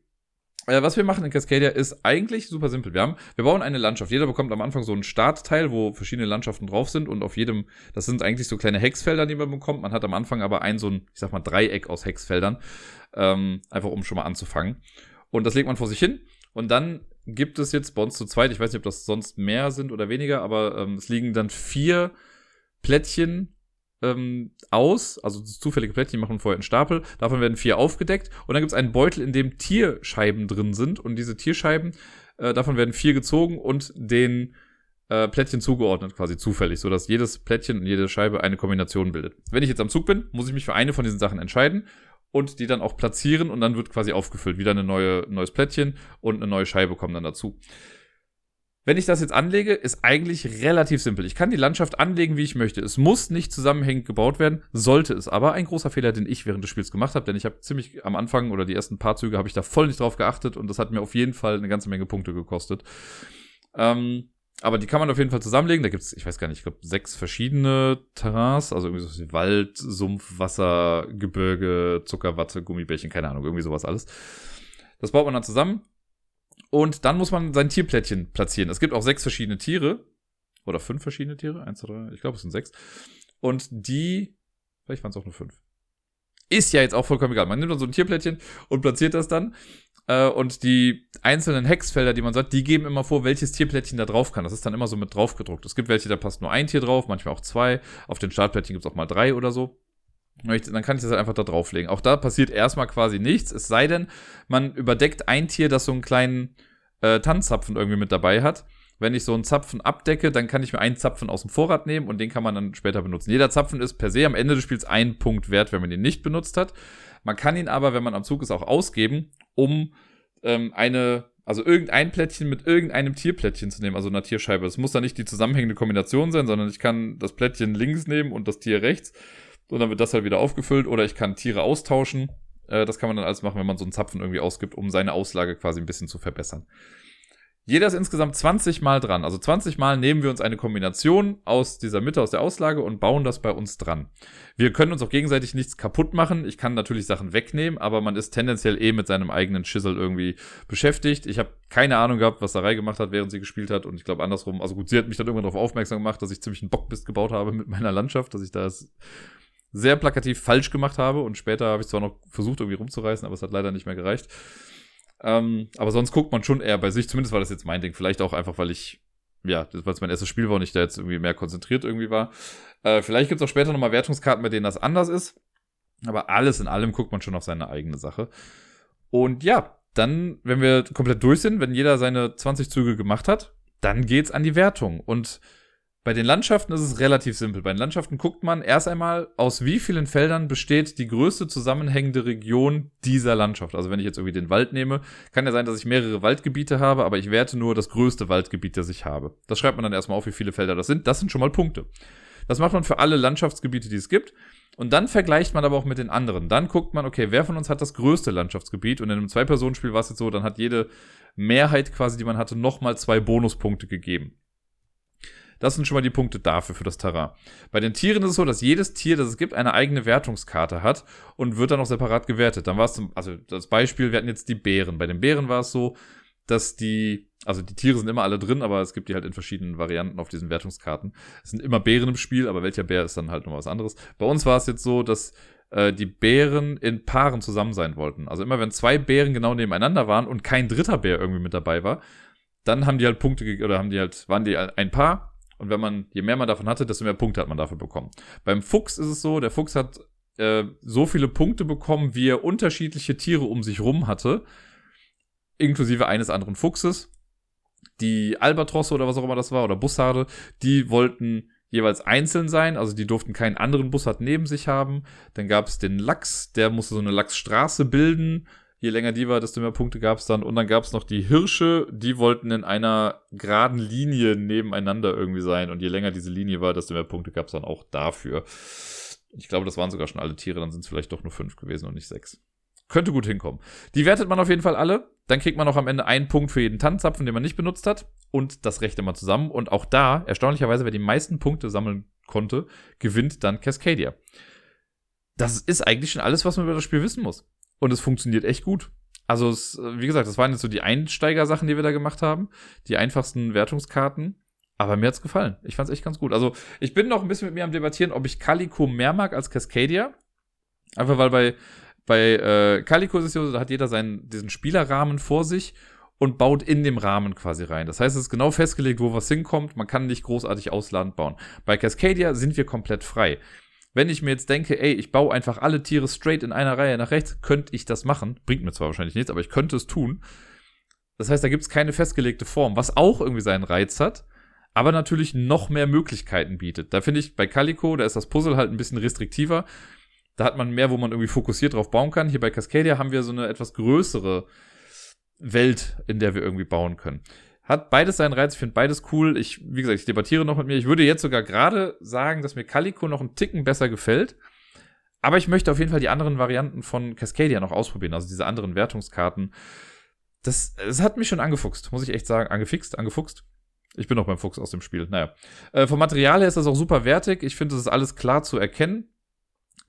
Äh, was wir machen in Cascadia ist eigentlich super simpel. Wir haben, wir bauen eine Landschaft. Jeder bekommt am Anfang so einen Startteil, wo verschiedene Landschaften drauf sind und auf jedem, das sind eigentlich so kleine Hexfelder, die man bekommt. Man hat am Anfang aber ein so ein, ich sag mal, Dreieck aus Hexfeldern, ähm, einfach um schon mal anzufangen. Und das legt man vor sich hin und dann gibt es jetzt bei uns zu zweit, ich weiß nicht, ob das sonst mehr sind oder weniger, aber ähm, es liegen dann vier Plättchen ähm, aus, also zufällige Plättchen machen vorher einen Stapel, davon werden vier aufgedeckt und dann gibt es einen Beutel, in dem Tierscheiben drin sind und diese Tierscheiben, äh, davon werden vier gezogen und den äh, Plättchen zugeordnet, quasi zufällig, sodass jedes Plättchen und jede Scheibe eine Kombination bildet. Wenn ich jetzt am Zug bin, muss ich mich für eine von diesen Sachen entscheiden und die dann auch platzieren und dann wird quasi aufgefüllt. Wieder ein neue, neues Plättchen und eine neue Scheibe kommen dann dazu. Wenn ich das jetzt anlege, ist eigentlich relativ simpel. Ich kann die Landschaft anlegen, wie ich möchte. Es muss nicht zusammenhängend gebaut werden, sollte es aber. Ein großer Fehler, den ich während des Spiels gemacht habe, denn ich habe ziemlich am Anfang oder die ersten paar Züge habe ich da voll nicht drauf geachtet und das hat mir auf jeden Fall eine ganze Menge Punkte gekostet. Ähm, aber die kann man auf jeden Fall zusammenlegen. Da gibt's, ich weiß gar nicht, ich glaube sechs verschiedene Terrains, also irgendwie so wie Wald, Sumpf, Wasser, Gebirge, Zuckerwatte, Gummibärchen, keine Ahnung, irgendwie sowas alles. Das baut man dann zusammen und dann muss man sein Tierplättchen platzieren. Es gibt auch sechs verschiedene Tiere. Oder fünf verschiedene Tiere. Eins, zwei, drei. Ich glaube, es sind sechs. Und die. Vielleicht waren es auch nur fünf. Ist ja jetzt auch vollkommen egal. Man nimmt dann so ein Tierplättchen und platziert das dann. Äh, und die einzelnen Hexfelder, die man sagt, die geben immer vor, welches Tierplättchen da drauf kann. Das ist dann immer so mit drauf gedruckt. Es gibt welche, da passt nur ein Tier drauf, manchmal auch zwei. Auf den Startplättchen gibt es auch mal drei oder so dann kann ich das halt einfach da drauflegen. Auch da passiert erstmal quasi nichts, es sei denn, man überdeckt ein Tier, das so einen kleinen äh, Tannenzapfen irgendwie mit dabei hat. Wenn ich so einen Zapfen abdecke, dann kann ich mir einen Zapfen aus dem Vorrat nehmen und den kann man dann später benutzen. Jeder Zapfen ist per se am Ende des Spiels ein Punkt wert, wenn man ihn nicht benutzt hat. Man kann ihn aber, wenn man am Zug ist, auch ausgeben, um ähm, eine, also irgendein Plättchen mit irgendeinem Tierplättchen zu nehmen, also einer Tierscheibe. Es muss dann nicht die zusammenhängende Kombination sein, sondern ich kann das Plättchen links nehmen und das Tier rechts und dann wird das halt wieder aufgefüllt oder ich kann Tiere austauschen. Äh, das kann man dann alles machen, wenn man so einen Zapfen irgendwie ausgibt, um seine Auslage quasi ein bisschen zu verbessern. Jeder ist insgesamt 20 Mal dran. Also 20 Mal nehmen wir uns eine Kombination aus dieser Mitte, aus der Auslage und bauen das bei uns dran. Wir können uns auch gegenseitig nichts kaputt machen. Ich kann natürlich Sachen wegnehmen, aber man ist tendenziell eh mit seinem eigenen Schissel irgendwie beschäftigt. Ich habe keine Ahnung gehabt, was Sarai gemacht hat, während sie gespielt hat. Und ich glaube andersrum, also gut, sie hat mich dann irgendwann darauf aufmerksam gemacht, dass ich ziemlich einen Bockbist gebaut habe mit meiner Landschaft, dass ich da sehr plakativ falsch gemacht habe und später habe ich zwar noch versucht, irgendwie rumzureißen, aber es hat leider nicht mehr gereicht. Ähm, aber sonst guckt man schon eher bei sich, zumindest war das jetzt mein Ding. Vielleicht auch einfach, weil ich, ja, weil es mein erstes Spiel war und ich da jetzt irgendwie mehr konzentriert irgendwie war. Äh, vielleicht gibt es auch später nochmal Wertungskarten, bei denen das anders ist. Aber alles in allem guckt man schon auf seine eigene Sache. Und ja, dann, wenn wir komplett durch sind, wenn jeder seine 20 Züge gemacht hat, dann geht's an die Wertung. Und bei den Landschaften ist es relativ simpel. Bei den Landschaften guckt man erst einmal, aus wie vielen Feldern besteht die größte zusammenhängende Region dieser Landschaft. Also wenn ich jetzt irgendwie den Wald nehme, kann ja sein, dass ich mehrere Waldgebiete habe, aber ich werte nur das größte Waldgebiet, das ich habe. Das schreibt man dann erstmal auf, wie viele Felder das sind. Das sind schon mal Punkte. Das macht man für alle Landschaftsgebiete, die es gibt. Und dann vergleicht man aber auch mit den anderen. Dann guckt man, okay, wer von uns hat das größte Landschaftsgebiet? Und in einem Zwei-Personen-Spiel war es jetzt so, dann hat jede Mehrheit quasi, die man hatte, nochmal zwei Bonuspunkte gegeben. Das sind schon mal die Punkte dafür, für das Terrain. Bei den Tieren ist es so, dass jedes Tier, das es gibt, eine eigene Wertungskarte hat und wird dann auch separat gewertet. Dann war es zum, also das Beispiel, wir hatten jetzt die Bären. Bei den Bären war es so, dass die, also die Tiere sind immer alle drin, aber es gibt die halt in verschiedenen Varianten auf diesen Wertungskarten. Es sind immer Bären im Spiel, aber welcher Bär ist dann halt noch was anderes. Bei uns war es jetzt so, dass äh, die Bären in Paaren zusammen sein wollten. Also immer wenn zwei Bären genau nebeneinander waren und kein dritter Bär irgendwie mit dabei war, dann haben die halt Punkte oder haben die halt, waren die ein Paar und wenn man, je mehr man davon hatte, desto mehr Punkte hat man dafür bekommen. Beim Fuchs ist es so, der Fuchs hat äh, so viele Punkte bekommen, wie er unterschiedliche Tiere um sich rum hatte, inklusive eines anderen Fuchses. Die Albatrosse oder was auch immer das war, oder Bussarde, die wollten jeweils einzeln sein, also die durften keinen anderen Bussard neben sich haben. Dann gab es den Lachs, der musste so eine Lachsstraße bilden. Je länger die war, desto mehr Punkte gab es dann. Und dann gab es noch die Hirsche, die wollten in einer geraden Linie nebeneinander irgendwie sein. Und je länger diese Linie war, desto mehr Punkte gab es dann auch dafür. Ich glaube, das waren sogar schon alle Tiere, dann sind es vielleicht doch nur fünf gewesen und nicht sechs. Könnte gut hinkommen. Die wertet man auf jeden Fall alle. Dann kriegt man noch am Ende einen Punkt für jeden Tannenzapfen, den man nicht benutzt hat. Und das rechnet man zusammen. Und auch da, erstaunlicherweise, wer die meisten Punkte sammeln konnte, gewinnt dann Cascadia. Das ist eigentlich schon alles, was man über das Spiel wissen muss. Und es funktioniert echt gut. Also, es, wie gesagt, das waren jetzt so die Einsteigersachen, die wir da gemacht haben. Die einfachsten Wertungskarten. Aber mir hat's gefallen. Ich fand's echt ganz gut. Also, ich bin noch ein bisschen mit mir am Debattieren, ob ich Calico mehr mag als Cascadia. Einfach weil bei bei äh, Calico ist es so, da hat jeder seinen, diesen Spielerrahmen vor sich und baut in dem Rahmen quasi rein. Das heißt, es ist genau festgelegt, wo was hinkommt. Man kann nicht großartig ausladend bauen. Bei Cascadia sind wir komplett frei. Wenn ich mir jetzt denke, ey, ich baue einfach alle Tiere straight in einer Reihe nach rechts, könnte ich das machen. Bringt mir zwar wahrscheinlich nichts, aber ich könnte es tun. Das heißt, da gibt es keine festgelegte Form, was auch irgendwie seinen Reiz hat, aber natürlich noch mehr Möglichkeiten bietet. Da finde ich bei Calico, da ist das Puzzle halt ein bisschen restriktiver. Da hat man mehr, wo man irgendwie fokussiert drauf bauen kann. Hier bei Cascadia haben wir so eine etwas größere Welt, in der wir irgendwie bauen können. Hat beides seinen Reiz, ich finde beides cool. Ich, wie gesagt, ich debattiere noch mit mir. Ich würde jetzt sogar gerade sagen, dass mir Calico noch einen Ticken besser gefällt. Aber ich möchte auf jeden Fall die anderen Varianten von Cascadia noch ausprobieren, also diese anderen Wertungskarten. Das, das hat mich schon angefuchst, muss ich echt sagen. Angefixt, angefuchst. Ich bin noch beim Fuchs aus dem Spiel. Naja. Äh, vom Material her ist das auch super wertig. Ich finde, das ist alles klar zu erkennen.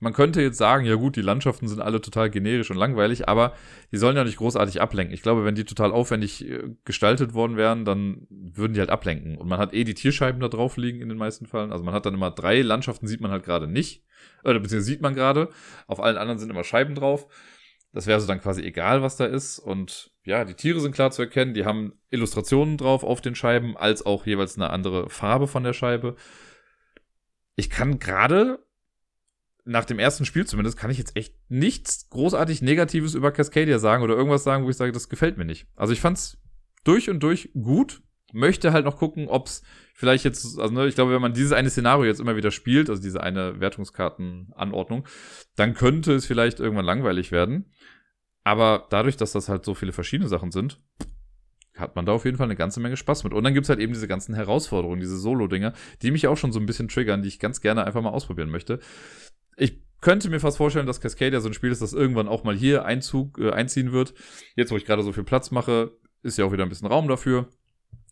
Man könnte jetzt sagen, ja gut, die Landschaften sind alle total generisch und langweilig, aber die sollen ja nicht großartig ablenken. Ich glaube, wenn die total aufwendig äh, gestaltet worden wären, dann würden die halt ablenken. Und man hat eh die Tierscheiben da drauf liegen in den meisten Fällen. Also man hat dann immer drei Landschaften, sieht man halt gerade nicht. Oder beziehungsweise sieht man gerade. Auf allen anderen sind immer Scheiben drauf. Das wäre so dann quasi egal, was da ist. Und ja, die Tiere sind klar zu erkennen. Die haben Illustrationen drauf auf den Scheiben, als auch jeweils eine andere Farbe von der Scheibe. Ich kann gerade nach dem ersten Spiel zumindest kann ich jetzt echt nichts großartig Negatives über Cascadia sagen oder irgendwas sagen, wo ich sage, das gefällt mir nicht. Also ich fand's durch und durch gut. Möchte halt noch gucken, ob's vielleicht jetzt, also ne, ich glaube, wenn man dieses eine Szenario jetzt immer wieder spielt, also diese eine Wertungskartenanordnung, dann könnte es vielleicht irgendwann langweilig werden. Aber dadurch, dass das halt so viele verschiedene Sachen sind, hat man da auf jeden Fall eine ganze Menge Spaß mit. Und dann gibt's halt eben diese ganzen Herausforderungen, diese Solo-Dinger, die mich auch schon so ein bisschen triggern, die ich ganz gerne einfach mal ausprobieren möchte ich könnte mir fast vorstellen, dass Cascadia so ein Spiel ist, das irgendwann auch mal hier Einzug, äh, einziehen wird. Jetzt, wo ich gerade so viel Platz mache, ist ja auch wieder ein bisschen Raum dafür.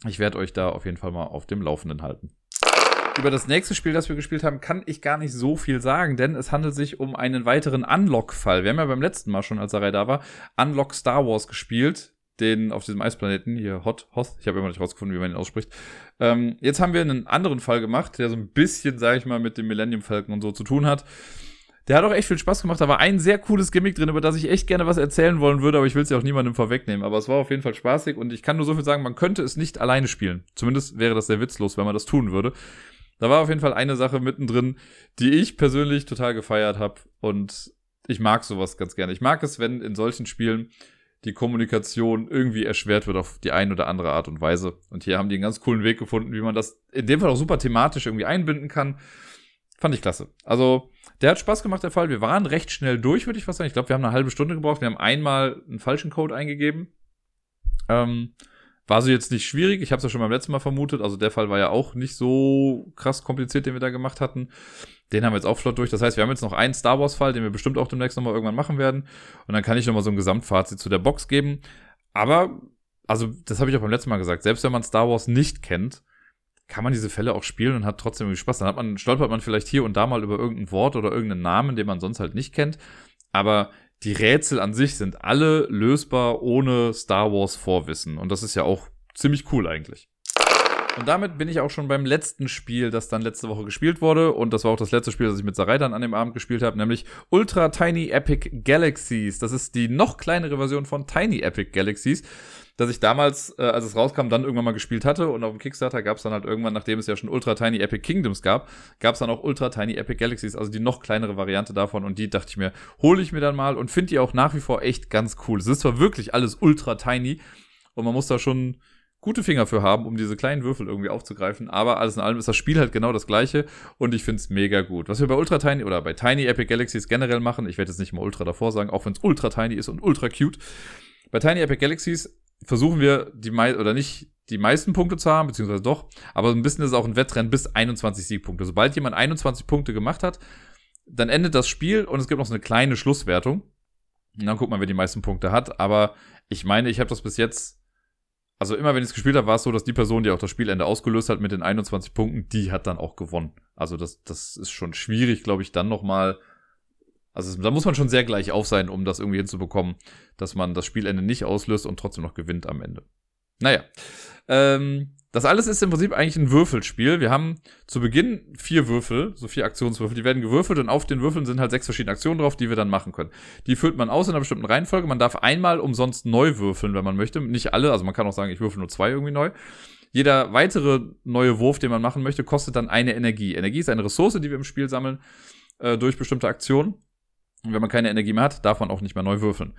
Ich werde euch da auf jeden Fall mal auf dem Laufenden halten. Über das nächste Spiel, das wir gespielt haben, kann ich gar nicht so viel sagen, denn es handelt sich um einen weiteren Unlock-Fall. Wir haben ja beim letzten Mal schon, als Sarai da war, Unlock Star Wars gespielt. Den auf diesem Eisplaneten, hier Hot, Hoth, ich habe immer nicht rausgefunden, wie man ihn ausspricht. Ähm, jetzt haben wir einen anderen Fall gemacht, der so ein bisschen, sage ich mal, mit dem Millennium Falcon und so zu tun hat. Der hat auch echt viel Spaß gemacht. Da war ein sehr cooles Gimmick drin, über das ich echt gerne was erzählen wollen würde, aber ich will es ja auch niemandem vorwegnehmen. Aber es war auf jeden Fall spaßig und ich kann nur so viel sagen, man könnte es nicht alleine spielen. Zumindest wäre das sehr witzlos, wenn man das tun würde. Da war auf jeden Fall eine Sache mittendrin, die ich persönlich total gefeiert habe und ich mag sowas ganz gerne. Ich mag es, wenn in solchen Spielen die Kommunikation irgendwie erschwert wird auf die eine oder andere Art und Weise. Und hier haben die einen ganz coolen Weg gefunden, wie man das in dem Fall auch super thematisch irgendwie einbinden kann. Fand ich klasse. Also, der hat Spaß gemacht, der Fall. Wir waren recht schnell durch, würde ich fast sagen. Ich glaube, wir haben eine halbe Stunde gebraucht. Wir haben einmal einen falschen Code eingegeben. Ähm, war so jetzt nicht schwierig. Ich habe es ja schon beim letzten Mal vermutet. Also der Fall war ja auch nicht so krass kompliziert, den wir da gemacht hatten. Den haben wir jetzt auch flott durch. Das heißt, wir haben jetzt noch einen Star Wars-Fall, den wir bestimmt auch demnächst nochmal irgendwann machen werden. Und dann kann ich nochmal so ein Gesamtfazit zu der Box geben. Aber, also, das habe ich auch beim letzten Mal gesagt. Selbst wenn man Star Wars nicht kennt, kann man diese Fälle auch spielen und hat trotzdem irgendwie Spaß. Dann hat man, stolpert man vielleicht hier und da mal über irgendein Wort oder irgendeinen Namen, den man sonst halt nicht kennt. Aber die Rätsel an sich sind alle lösbar ohne Star Wars Vorwissen. Und das ist ja auch ziemlich cool eigentlich. Und damit bin ich auch schon beim letzten Spiel, das dann letzte Woche gespielt wurde. Und das war auch das letzte Spiel, das ich mit Sarai dann an dem Abend gespielt habe, nämlich Ultra Tiny Epic Galaxies. Das ist die noch kleinere Version von Tiny Epic Galaxies, das ich damals, äh, als es rauskam, dann irgendwann mal gespielt hatte. Und auf dem Kickstarter gab es dann halt irgendwann, nachdem es ja schon Ultra Tiny Epic Kingdoms gab, gab es dann auch Ultra Tiny Epic Galaxies, also die noch kleinere Variante davon. Und die dachte ich mir, hole ich mir dann mal und finde die auch nach wie vor echt ganz cool. Es ist zwar wirklich alles ultra tiny und man muss da schon gute Finger für haben, um diese kleinen Würfel irgendwie aufzugreifen. Aber alles in allem ist das Spiel halt genau das gleiche und ich finde es mega gut. Was wir bei Ultra Tiny oder bei Tiny Epic Galaxies generell machen, ich werde jetzt nicht mal Ultra davor sagen, auch wenn es Ultra Tiny ist und ultra cute. Bei Tiny Epic Galaxies versuchen wir die mei oder nicht die meisten Punkte zu haben, beziehungsweise doch, aber ein bisschen ist es auch ein Wettrennen bis 21 Siegpunkte. Sobald jemand 21 Punkte gemacht hat, dann endet das Spiel und es gibt noch so eine kleine Schlusswertung. Und dann guckt man, wer die meisten Punkte hat. Aber ich meine, ich habe das bis jetzt also immer wenn ich es gespielt habe, war es so, dass die Person, die auch das Spielende ausgelöst hat mit den 21 Punkten, die hat dann auch gewonnen. Also das, das ist schon schwierig, glaube ich, dann nochmal. Also da muss man schon sehr gleich auf sein, um das irgendwie hinzubekommen, dass man das Spielende nicht auslöst und trotzdem noch gewinnt am Ende. Naja. Ähm, das alles ist im Prinzip eigentlich ein Würfelspiel. Wir haben zu Beginn vier Würfel, so vier Aktionswürfel, die werden gewürfelt und auf den Würfeln sind halt sechs verschiedene Aktionen drauf, die wir dann machen können. Die füllt man aus in einer bestimmten Reihenfolge. Man darf einmal umsonst neu würfeln, wenn man möchte. Nicht alle, also man kann auch sagen, ich würfel nur zwei irgendwie neu. Jeder weitere neue Wurf, den man machen möchte, kostet dann eine Energie. Energie ist eine Ressource, die wir im Spiel sammeln äh, durch bestimmte Aktionen. Und wenn man keine Energie mehr hat, darf man auch nicht mehr neu würfeln.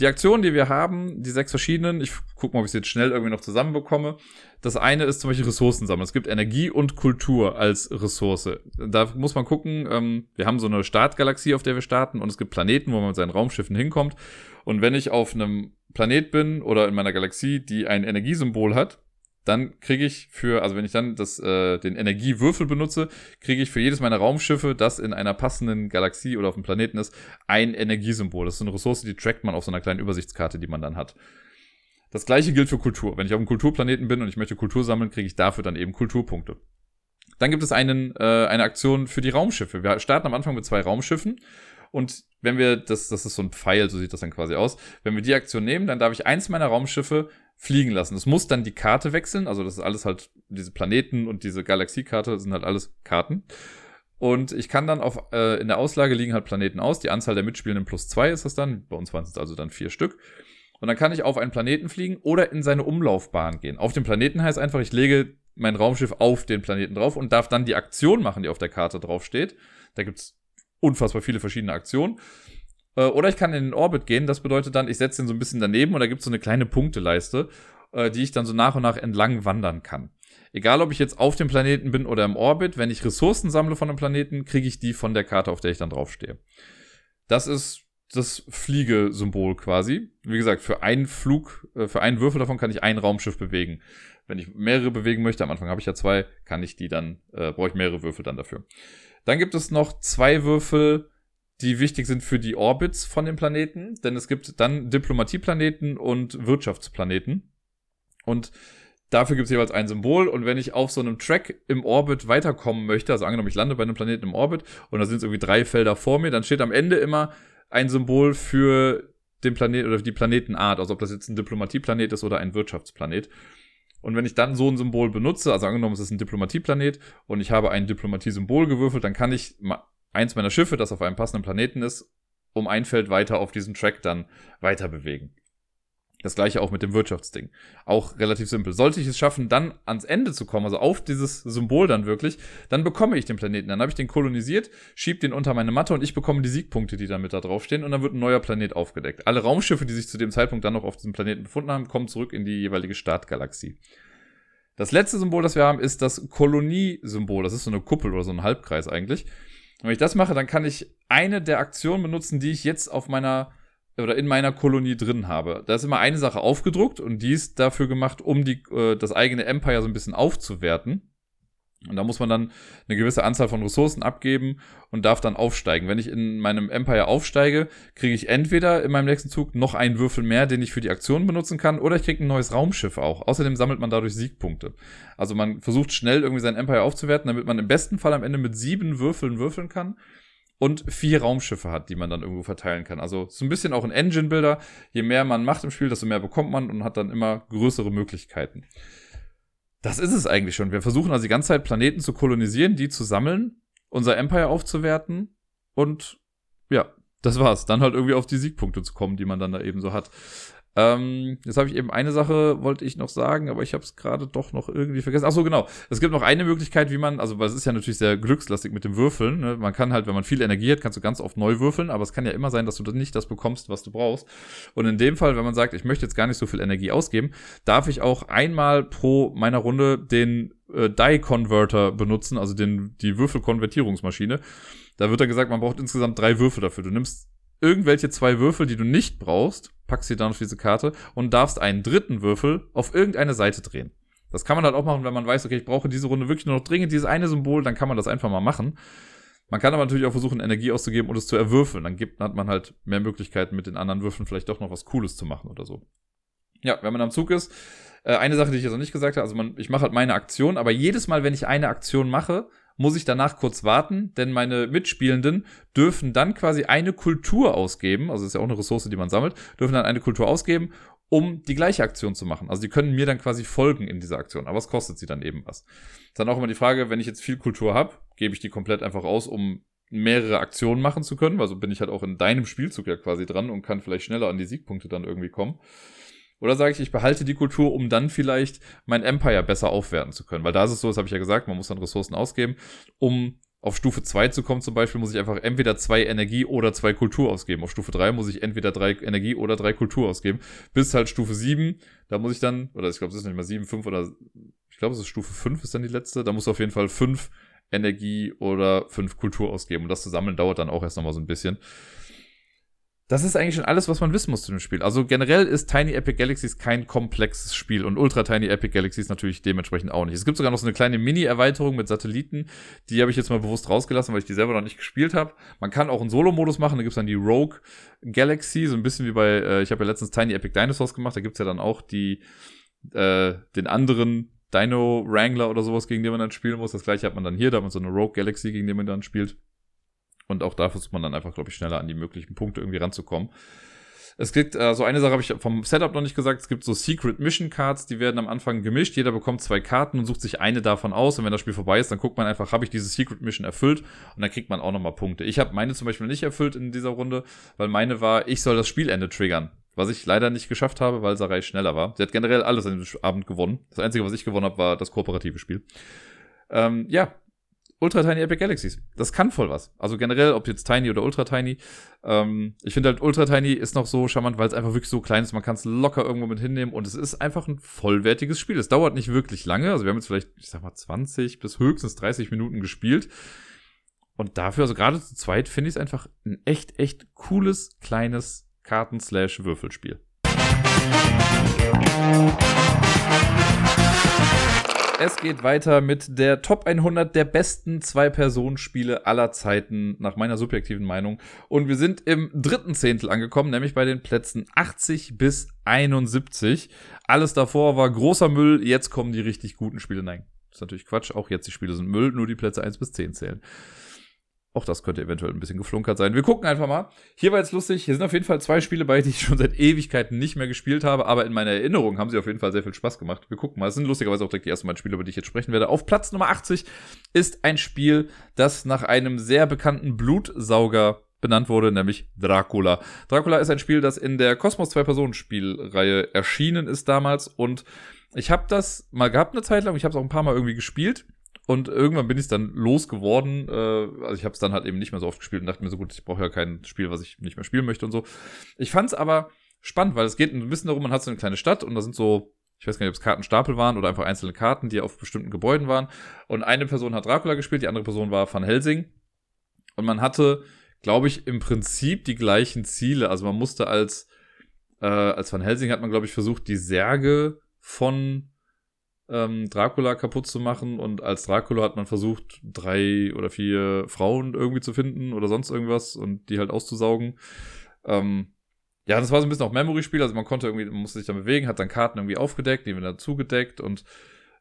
Die Aktionen, die wir haben, die sechs verschiedenen, ich gucke mal, ob ich sie jetzt schnell irgendwie noch zusammenbekomme. Das eine ist zum Beispiel Ressourcen sammeln. Es gibt Energie und Kultur als Ressource. Da muss man gucken, ähm, wir haben so eine Startgalaxie, auf der wir starten, und es gibt Planeten, wo man mit seinen Raumschiffen hinkommt. Und wenn ich auf einem Planet bin oder in meiner Galaxie, die ein Energiesymbol hat, dann kriege ich für, also wenn ich dann das, äh, den Energiewürfel benutze, kriege ich für jedes meiner Raumschiffe, das in einer passenden Galaxie oder auf dem Planeten ist, ein Energiesymbol. Das ist eine Ressource, die trackt man auf so einer kleinen Übersichtskarte, die man dann hat. Das gleiche gilt für Kultur. Wenn ich auf einem Kulturplaneten bin und ich möchte Kultur sammeln, kriege ich dafür dann eben Kulturpunkte. Dann gibt es einen, äh, eine Aktion für die Raumschiffe. Wir starten am Anfang mit zwei Raumschiffen und wenn wir, das, das ist so ein Pfeil, so sieht das dann quasi aus. Wenn wir die Aktion nehmen, dann darf ich eins meiner Raumschiffe fliegen lassen. Es muss dann die Karte wechseln, also das ist alles halt, diese Planeten und diese Galaxiekarte sind halt alles Karten. Und ich kann dann auf, äh, in der Auslage liegen halt Planeten aus. Die Anzahl der Mitspielenden plus zwei ist das dann. Bei uns waren es also dann vier Stück. Und dann kann ich auf einen Planeten fliegen oder in seine Umlaufbahn gehen. Auf dem Planeten heißt einfach, ich lege mein Raumschiff auf den Planeten drauf und darf dann die Aktion machen, die auf der Karte draufsteht. Da gibt's unfassbar viele verschiedene Aktionen. Äh, oder ich kann in den Orbit gehen. Das bedeutet dann, ich setze den so ein bisschen daneben und da gibt es so eine kleine Punkteleiste, äh, die ich dann so nach und nach entlang wandern kann. Egal, ob ich jetzt auf dem Planeten bin oder im Orbit, wenn ich Ressourcen sammle von einem Planeten, kriege ich die von der Karte, auf der ich dann draufstehe. Das ist das Fliegesymbol quasi. Wie gesagt, für einen Flug, äh, für einen Würfel davon kann ich ein Raumschiff bewegen. Wenn ich mehrere bewegen möchte, am Anfang habe ich ja zwei, kann ich die dann, äh, brauche ich mehrere Würfel dann dafür. Dann gibt es noch zwei Würfel, die wichtig sind für die Orbits von den Planeten, denn es gibt dann Diplomatieplaneten und Wirtschaftsplaneten. Und dafür gibt es jeweils ein Symbol. Und wenn ich auf so einem Track im Orbit weiterkommen möchte, also angenommen, ich lande bei einem Planeten im Orbit und da sind irgendwie drei Felder vor mir, dann steht am Ende immer ein Symbol für den Planet oder die Planetenart, also ob das jetzt ein Diplomatieplanet ist oder ein Wirtschaftsplanet. Und wenn ich dann so ein Symbol benutze, also angenommen, es ist ein Diplomatieplanet und ich habe ein Diplomatiesymbol gewürfelt, dann kann ich eins meiner Schiffe, das auf einem passenden Planeten ist, um ein Feld weiter auf diesen Track dann weiter bewegen. Das gleiche auch mit dem Wirtschaftsding. Auch relativ simpel. Sollte ich es schaffen, dann ans Ende zu kommen, also auf dieses Symbol dann wirklich, dann bekomme ich den Planeten. Dann habe ich den kolonisiert, schieb den unter meine Matte und ich bekomme die Siegpunkte, die dann mit da draufstehen und dann wird ein neuer Planet aufgedeckt. Alle Raumschiffe, die sich zu dem Zeitpunkt dann noch auf diesem Planeten befunden haben, kommen zurück in die jeweilige Startgalaxie. Das letzte Symbol, das wir haben, ist das Koloniesymbol. Das ist so eine Kuppel oder so ein Halbkreis eigentlich. Wenn ich das mache, dann kann ich eine der Aktionen benutzen, die ich jetzt auf meiner oder in meiner Kolonie drin habe. Da ist immer eine Sache aufgedruckt und die ist dafür gemacht, um die, äh, das eigene Empire so ein bisschen aufzuwerten. Und da muss man dann eine gewisse Anzahl von Ressourcen abgeben und darf dann aufsteigen. Wenn ich in meinem Empire aufsteige, kriege ich entweder in meinem nächsten Zug noch einen Würfel mehr, den ich für die Aktion benutzen kann, oder ich kriege ein neues Raumschiff auch. Außerdem sammelt man dadurch Siegpunkte. Also man versucht schnell irgendwie sein Empire aufzuwerten, damit man im besten Fall am Ende mit sieben Würfeln würfeln kann und vier Raumschiffe hat, die man dann irgendwo verteilen kann. Also so ein bisschen auch ein Engine-Builder. Je mehr man macht im Spiel, desto mehr bekommt man und hat dann immer größere Möglichkeiten. Das ist es eigentlich schon. Wir versuchen also die ganze Zeit Planeten zu kolonisieren, die zu sammeln, unser Empire aufzuwerten und ja, das war's. Dann halt irgendwie auf die Siegpunkte zu kommen, die man dann da eben so hat. Ähm, jetzt habe ich eben eine Sache, wollte ich noch sagen, aber ich habe es gerade doch noch irgendwie vergessen. Ach so, genau. Es gibt noch eine Möglichkeit, wie man, also weil es ist ja natürlich sehr glückslastig mit dem Würfeln. Ne? Man kann halt, wenn man viel Energie hat, kannst du ganz oft neu würfeln, aber es kann ja immer sein, dass du nicht das bekommst, was du brauchst. Und in dem Fall, wenn man sagt, ich möchte jetzt gar nicht so viel Energie ausgeben, darf ich auch einmal pro meiner Runde den äh, Die-Converter benutzen, also den, die Würfelkonvertierungsmaschine. Da wird dann gesagt, man braucht insgesamt drei Würfel dafür. Du nimmst irgendwelche zwei Würfel, die du nicht brauchst, packst sie dann auf diese Karte und darfst einen dritten Würfel auf irgendeine Seite drehen. Das kann man halt auch machen, wenn man weiß, okay, ich brauche diese Runde wirklich nur noch dringend dieses eine Symbol, dann kann man das einfach mal machen. Man kann aber natürlich auch versuchen, Energie auszugeben und es zu erwürfeln. Dann gibt, hat man halt mehr Möglichkeiten, mit den anderen Würfeln vielleicht doch noch was Cooles zu machen oder so. Ja, wenn man am Zug ist, äh, eine Sache, die ich jetzt noch nicht gesagt habe, also man, ich mache halt meine Aktion, aber jedes Mal, wenn ich eine Aktion mache, muss ich danach kurz warten, denn meine Mitspielenden dürfen dann quasi eine Kultur ausgeben, also ist ja auch eine Ressource, die man sammelt, dürfen dann eine Kultur ausgeben, um die gleiche Aktion zu machen. Also die können mir dann quasi folgen in dieser Aktion, aber es kostet sie dann eben was. Dann auch immer die Frage, wenn ich jetzt viel Kultur habe, gebe ich die komplett einfach aus, um mehrere Aktionen machen zu können, also bin ich halt auch in deinem Spielzug ja quasi dran und kann vielleicht schneller an die Siegpunkte dann irgendwie kommen. Oder sage ich, ich behalte die Kultur, um dann vielleicht mein Empire besser aufwerten zu können. Weil da ist es so, das habe ich ja gesagt, man muss dann Ressourcen ausgeben. Um auf Stufe 2 zu kommen zum Beispiel, muss ich einfach entweder zwei Energie oder zwei Kultur ausgeben. Auf Stufe 3 muss ich entweder drei Energie oder drei Kultur ausgeben. Bis halt Stufe 7, da muss ich dann, oder ich glaube, es ist nicht mal 7, 5 oder ich glaube, es ist Stufe 5 ist dann die letzte. Da muss auf jeden Fall 5 Energie oder 5 Kultur ausgeben. Und das zu sammeln dauert dann auch erst nochmal so ein bisschen das ist eigentlich schon alles, was man wissen muss zu dem Spiel. Also generell ist Tiny Epic Galaxies kein komplexes Spiel und Ultra Tiny Epic Galaxies natürlich dementsprechend auch nicht. Es gibt sogar noch so eine kleine Mini-Erweiterung mit Satelliten, die habe ich jetzt mal bewusst rausgelassen, weil ich die selber noch nicht gespielt habe. Man kann auch einen Solo-Modus machen, da gibt es dann die Rogue Galaxy, so ein bisschen wie bei, äh, ich habe ja letztens Tiny Epic Dinosaurs gemacht, da gibt es ja dann auch die, äh, den anderen Dino Wrangler oder sowas, gegen den man dann spielen muss. Das gleiche hat man dann hier, da hat man so eine Rogue Galaxy, gegen den man dann spielt. Und auch da versucht man dann einfach, glaube ich, schneller an die möglichen Punkte irgendwie ranzukommen. Es gibt, äh, so eine Sache habe ich vom Setup noch nicht gesagt, es gibt so Secret Mission Cards, die werden am Anfang gemischt. Jeder bekommt zwei Karten und sucht sich eine davon aus. Und wenn das Spiel vorbei ist, dann guckt man einfach, habe ich diese Secret Mission erfüllt? Und dann kriegt man auch nochmal Punkte. Ich habe meine zum Beispiel nicht erfüllt in dieser Runde, weil meine war, ich soll das Spielende triggern. Was ich leider nicht geschafft habe, weil Sarai schneller war. Sie hat generell alles an diesem Abend gewonnen. Das Einzige, was ich gewonnen habe, war das kooperative Spiel. Ähm, ja, Ultra Tiny Epic Galaxies. Das kann voll was. Also generell, ob jetzt Tiny oder Ultra Tiny. Ähm, ich finde halt Ultra Tiny ist noch so charmant, weil es einfach wirklich so klein ist. Man kann es locker irgendwo mit hinnehmen und es ist einfach ein vollwertiges Spiel. Es dauert nicht wirklich lange. Also wir haben jetzt vielleicht, ich sag mal, 20 bis höchstens 30 Minuten gespielt. Und dafür, also gerade zu zweit, finde ich es einfach ein echt, echt cooles, kleines Karten-Slash-Würfelspiel. Es geht weiter mit der Top 100 der besten Zwei-Personen-Spiele aller Zeiten, nach meiner subjektiven Meinung. Und wir sind im dritten Zehntel angekommen, nämlich bei den Plätzen 80 bis 71. Alles davor war großer Müll, jetzt kommen die richtig guten Spiele. Nein, ist natürlich Quatsch. Auch jetzt die Spiele sind Müll, nur die Plätze 1 bis 10 zählen. Auch das könnte eventuell ein bisschen geflunkert sein. Wir gucken einfach mal. Hier war jetzt lustig. Hier sind auf jeden Fall zwei Spiele bei, die ich schon seit Ewigkeiten nicht mehr gespielt habe, aber in meiner Erinnerung haben sie auf jeden Fall sehr viel Spaß gemacht. Wir gucken mal. Es sind lustigerweise auch direkt die ersten beiden Spiele, über die ich jetzt sprechen werde. Auf Platz Nummer 80 ist ein Spiel, das nach einem sehr bekannten Blutsauger benannt wurde, nämlich Dracula. Dracula ist ein Spiel, das in der Cosmos Zwei-Personen-Spielreihe erschienen ist damals und ich habe das mal gehabt eine Zeit lang, ich habe es auch ein paar Mal irgendwie gespielt und irgendwann bin ich dann losgeworden. Äh, also ich habe es dann halt eben nicht mehr so oft gespielt und dachte mir so, gut, ich brauche ja kein Spiel, was ich nicht mehr spielen möchte und so. Ich fand es aber spannend, weil es geht ein bisschen darum, man hat so eine kleine Stadt und da sind so, ich weiß gar nicht, ob es Kartenstapel waren oder einfach einzelne Karten, die auf bestimmten Gebäuden waren. Und eine Person hat Dracula gespielt, die andere Person war Van Helsing. Und man hatte, glaube ich, im Prinzip die gleichen Ziele. Also man musste als, äh, als Van Helsing hat man, glaube ich, versucht, die Särge von ähm, Dracula kaputt zu machen und als Dracula hat man versucht, drei oder vier Frauen irgendwie zu finden oder sonst irgendwas und die halt auszusaugen. Ähm, ja, das war so ein bisschen auch Memory-Spiel, also man konnte irgendwie, man musste sich dann bewegen, hat dann Karten irgendwie aufgedeckt, die wieder zugedeckt und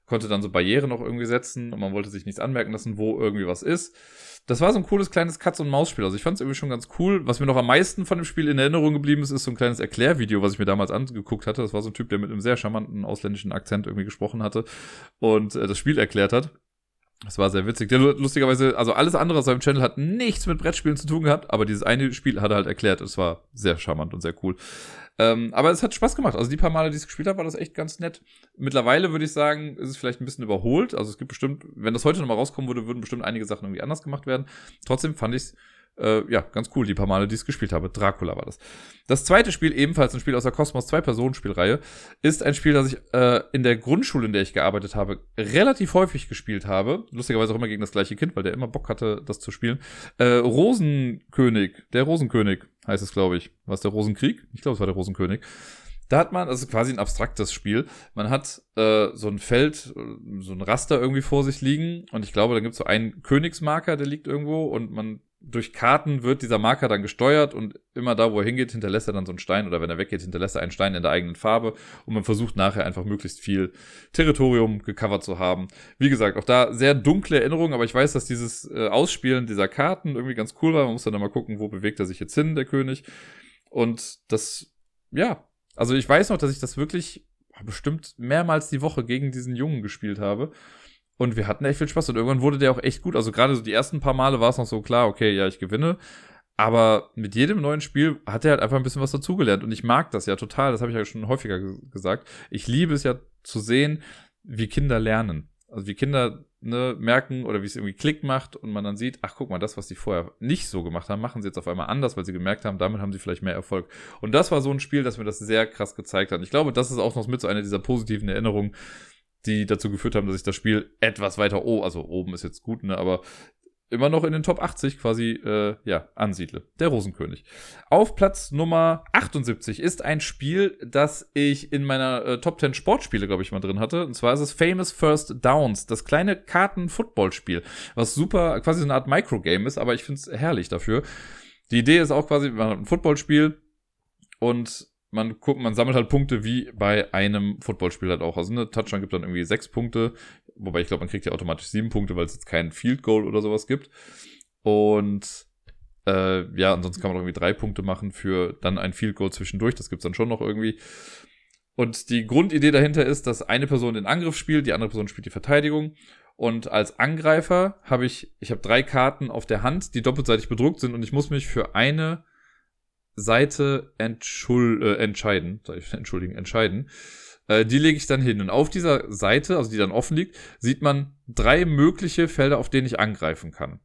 konnte dann so Barrieren noch irgendwie setzen und man wollte sich nichts anmerken lassen, wo irgendwie was ist das war so ein cooles kleines Katz-und-Maus-Spiel. Also ich fand es irgendwie schon ganz cool. Was mir noch am meisten von dem Spiel in Erinnerung geblieben ist, ist so ein kleines Erklärvideo, was ich mir damals angeguckt hatte. Das war so ein Typ, der mit einem sehr charmanten ausländischen Akzent irgendwie gesprochen hatte und äh, das Spiel erklärt hat. Das war sehr witzig. Der lustigerweise, also alles andere aus seinem Channel hat nichts mit Brettspielen zu tun gehabt, aber dieses eine Spiel hat er halt erklärt. Es war sehr charmant und sehr cool. Ähm, aber es hat Spaß gemacht. Also die paar Male, die ich es gespielt habe, war das echt ganz nett. Mittlerweile würde ich sagen, ist es vielleicht ein bisschen überholt. Also es gibt bestimmt, wenn das heute nochmal rauskommen würde, würden bestimmt einige Sachen irgendwie anders gemacht werden. Trotzdem fand ich es äh, ja, ganz cool, die paar Male, die ich es gespielt habe. Dracula war das. Das zweite Spiel, ebenfalls ein Spiel aus der Cosmos 2-Personen-Spielreihe, ist ein Spiel, das ich äh, in der Grundschule, in der ich gearbeitet habe, relativ häufig gespielt habe. Lustigerweise auch immer gegen das gleiche Kind, weil der immer Bock hatte, das zu spielen. Äh, Rosenkönig, der Rosenkönig heißt es, glaube ich. War es der Rosenkrieg? Ich glaube, es war der Rosenkönig. Da hat man, also quasi ein abstraktes Spiel. Man hat äh, so ein Feld, so ein Raster irgendwie vor sich liegen und ich glaube, da gibt es so einen Königsmarker, der liegt irgendwo und man durch Karten wird dieser Marker dann gesteuert und immer da, wo er hingeht, hinterlässt er dann so einen Stein oder wenn er weggeht, hinterlässt er einen Stein in der eigenen Farbe und man versucht nachher einfach möglichst viel Territorium gecovert zu haben. Wie gesagt, auch da sehr dunkle Erinnerungen, aber ich weiß, dass dieses äh, Ausspielen dieser Karten irgendwie ganz cool war. Man muss dann immer gucken, wo bewegt er sich jetzt hin, der König. Und das, ja, also ich weiß noch, dass ich das wirklich bestimmt mehrmals die Woche gegen diesen Jungen gespielt habe. Und wir hatten echt viel Spaß und irgendwann wurde der auch echt gut. Also gerade so die ersten paar Male war es noch so klar, okay, ja, ich gewinne. Aber mit jedem neuen Spiel hat er halt einfach ein bisschen was dazugelernt. Und ich mag das ja total, das habe ich ja schon häufiger gesagt. Ich liebe es ja zu sehen, wie Kinder lernen. Also wie Kinder ne, merken oder wie es irgendwie Klick macht und man dann sieht, ach guck mal, das, was die vorher nicht so gemacht haben, machen sie jetzt auf einmal anders, weil sie gemerkt haben, damit haben sie vielleicht mehr Erfolg. Und das war so ein Spiel, das mir das sehr krass gezeigt hat. Ich glaube, das ist auch noch mit so einer dieser positiven Erinnerungen, die dazu geführt haben, dass ich das Spiel etwas weiter oh, also oben ist jetzt gut, ne, aber immer noch in den Top 80 quasi äh, ja ansiedle. Der Rosenkönig. Auf Platz Nummer 78 ist ein Spiel, das ich in meiner äh, Top 10 Sportspiele, glaube ich, mal drin hatte. Und zwar ist es Famous First Downs, das kleine Karten-Football-Spiel, was super quasi so eine Art Microgame ist, aber ich finde es herrlich dafür. Die Idee ist auch quasi, man hat ein Footballspiel und man guckt, man sammelt halt Punkte wie bei einem Footballspiel halt auch. Also eine Touchdown gibt dann irgendwie sechs Punkte, wobei ich glaube, man kriegt ja automatisch sieben Punkte, weil es jetzt kein Field Goal oder sowas gibt. Und äh, ja, ansonsten kann man irgendwie drei Punkte machen für dann ein Field Goal zwischendurch. Das gibt's dann schon noch irgendwie. Und die Grundidee dahinter ist, dass eine Person den Angriff spielt, die andere Person spielt die Verteidigung. Und als Angreifer habe ich, ich habe drei Karten auf der Hand, die doppelseitig bedruckt sind und ich muss mich für eine Seite entschuld, äh, entscheiden, soll ich entschuldigen, entscheiden. Äh, die lege ich dann hin. Und auf dieser Seite, also die dann offen liegt, sieht man drei mögliche Felder, auf denen ich angreifen kann.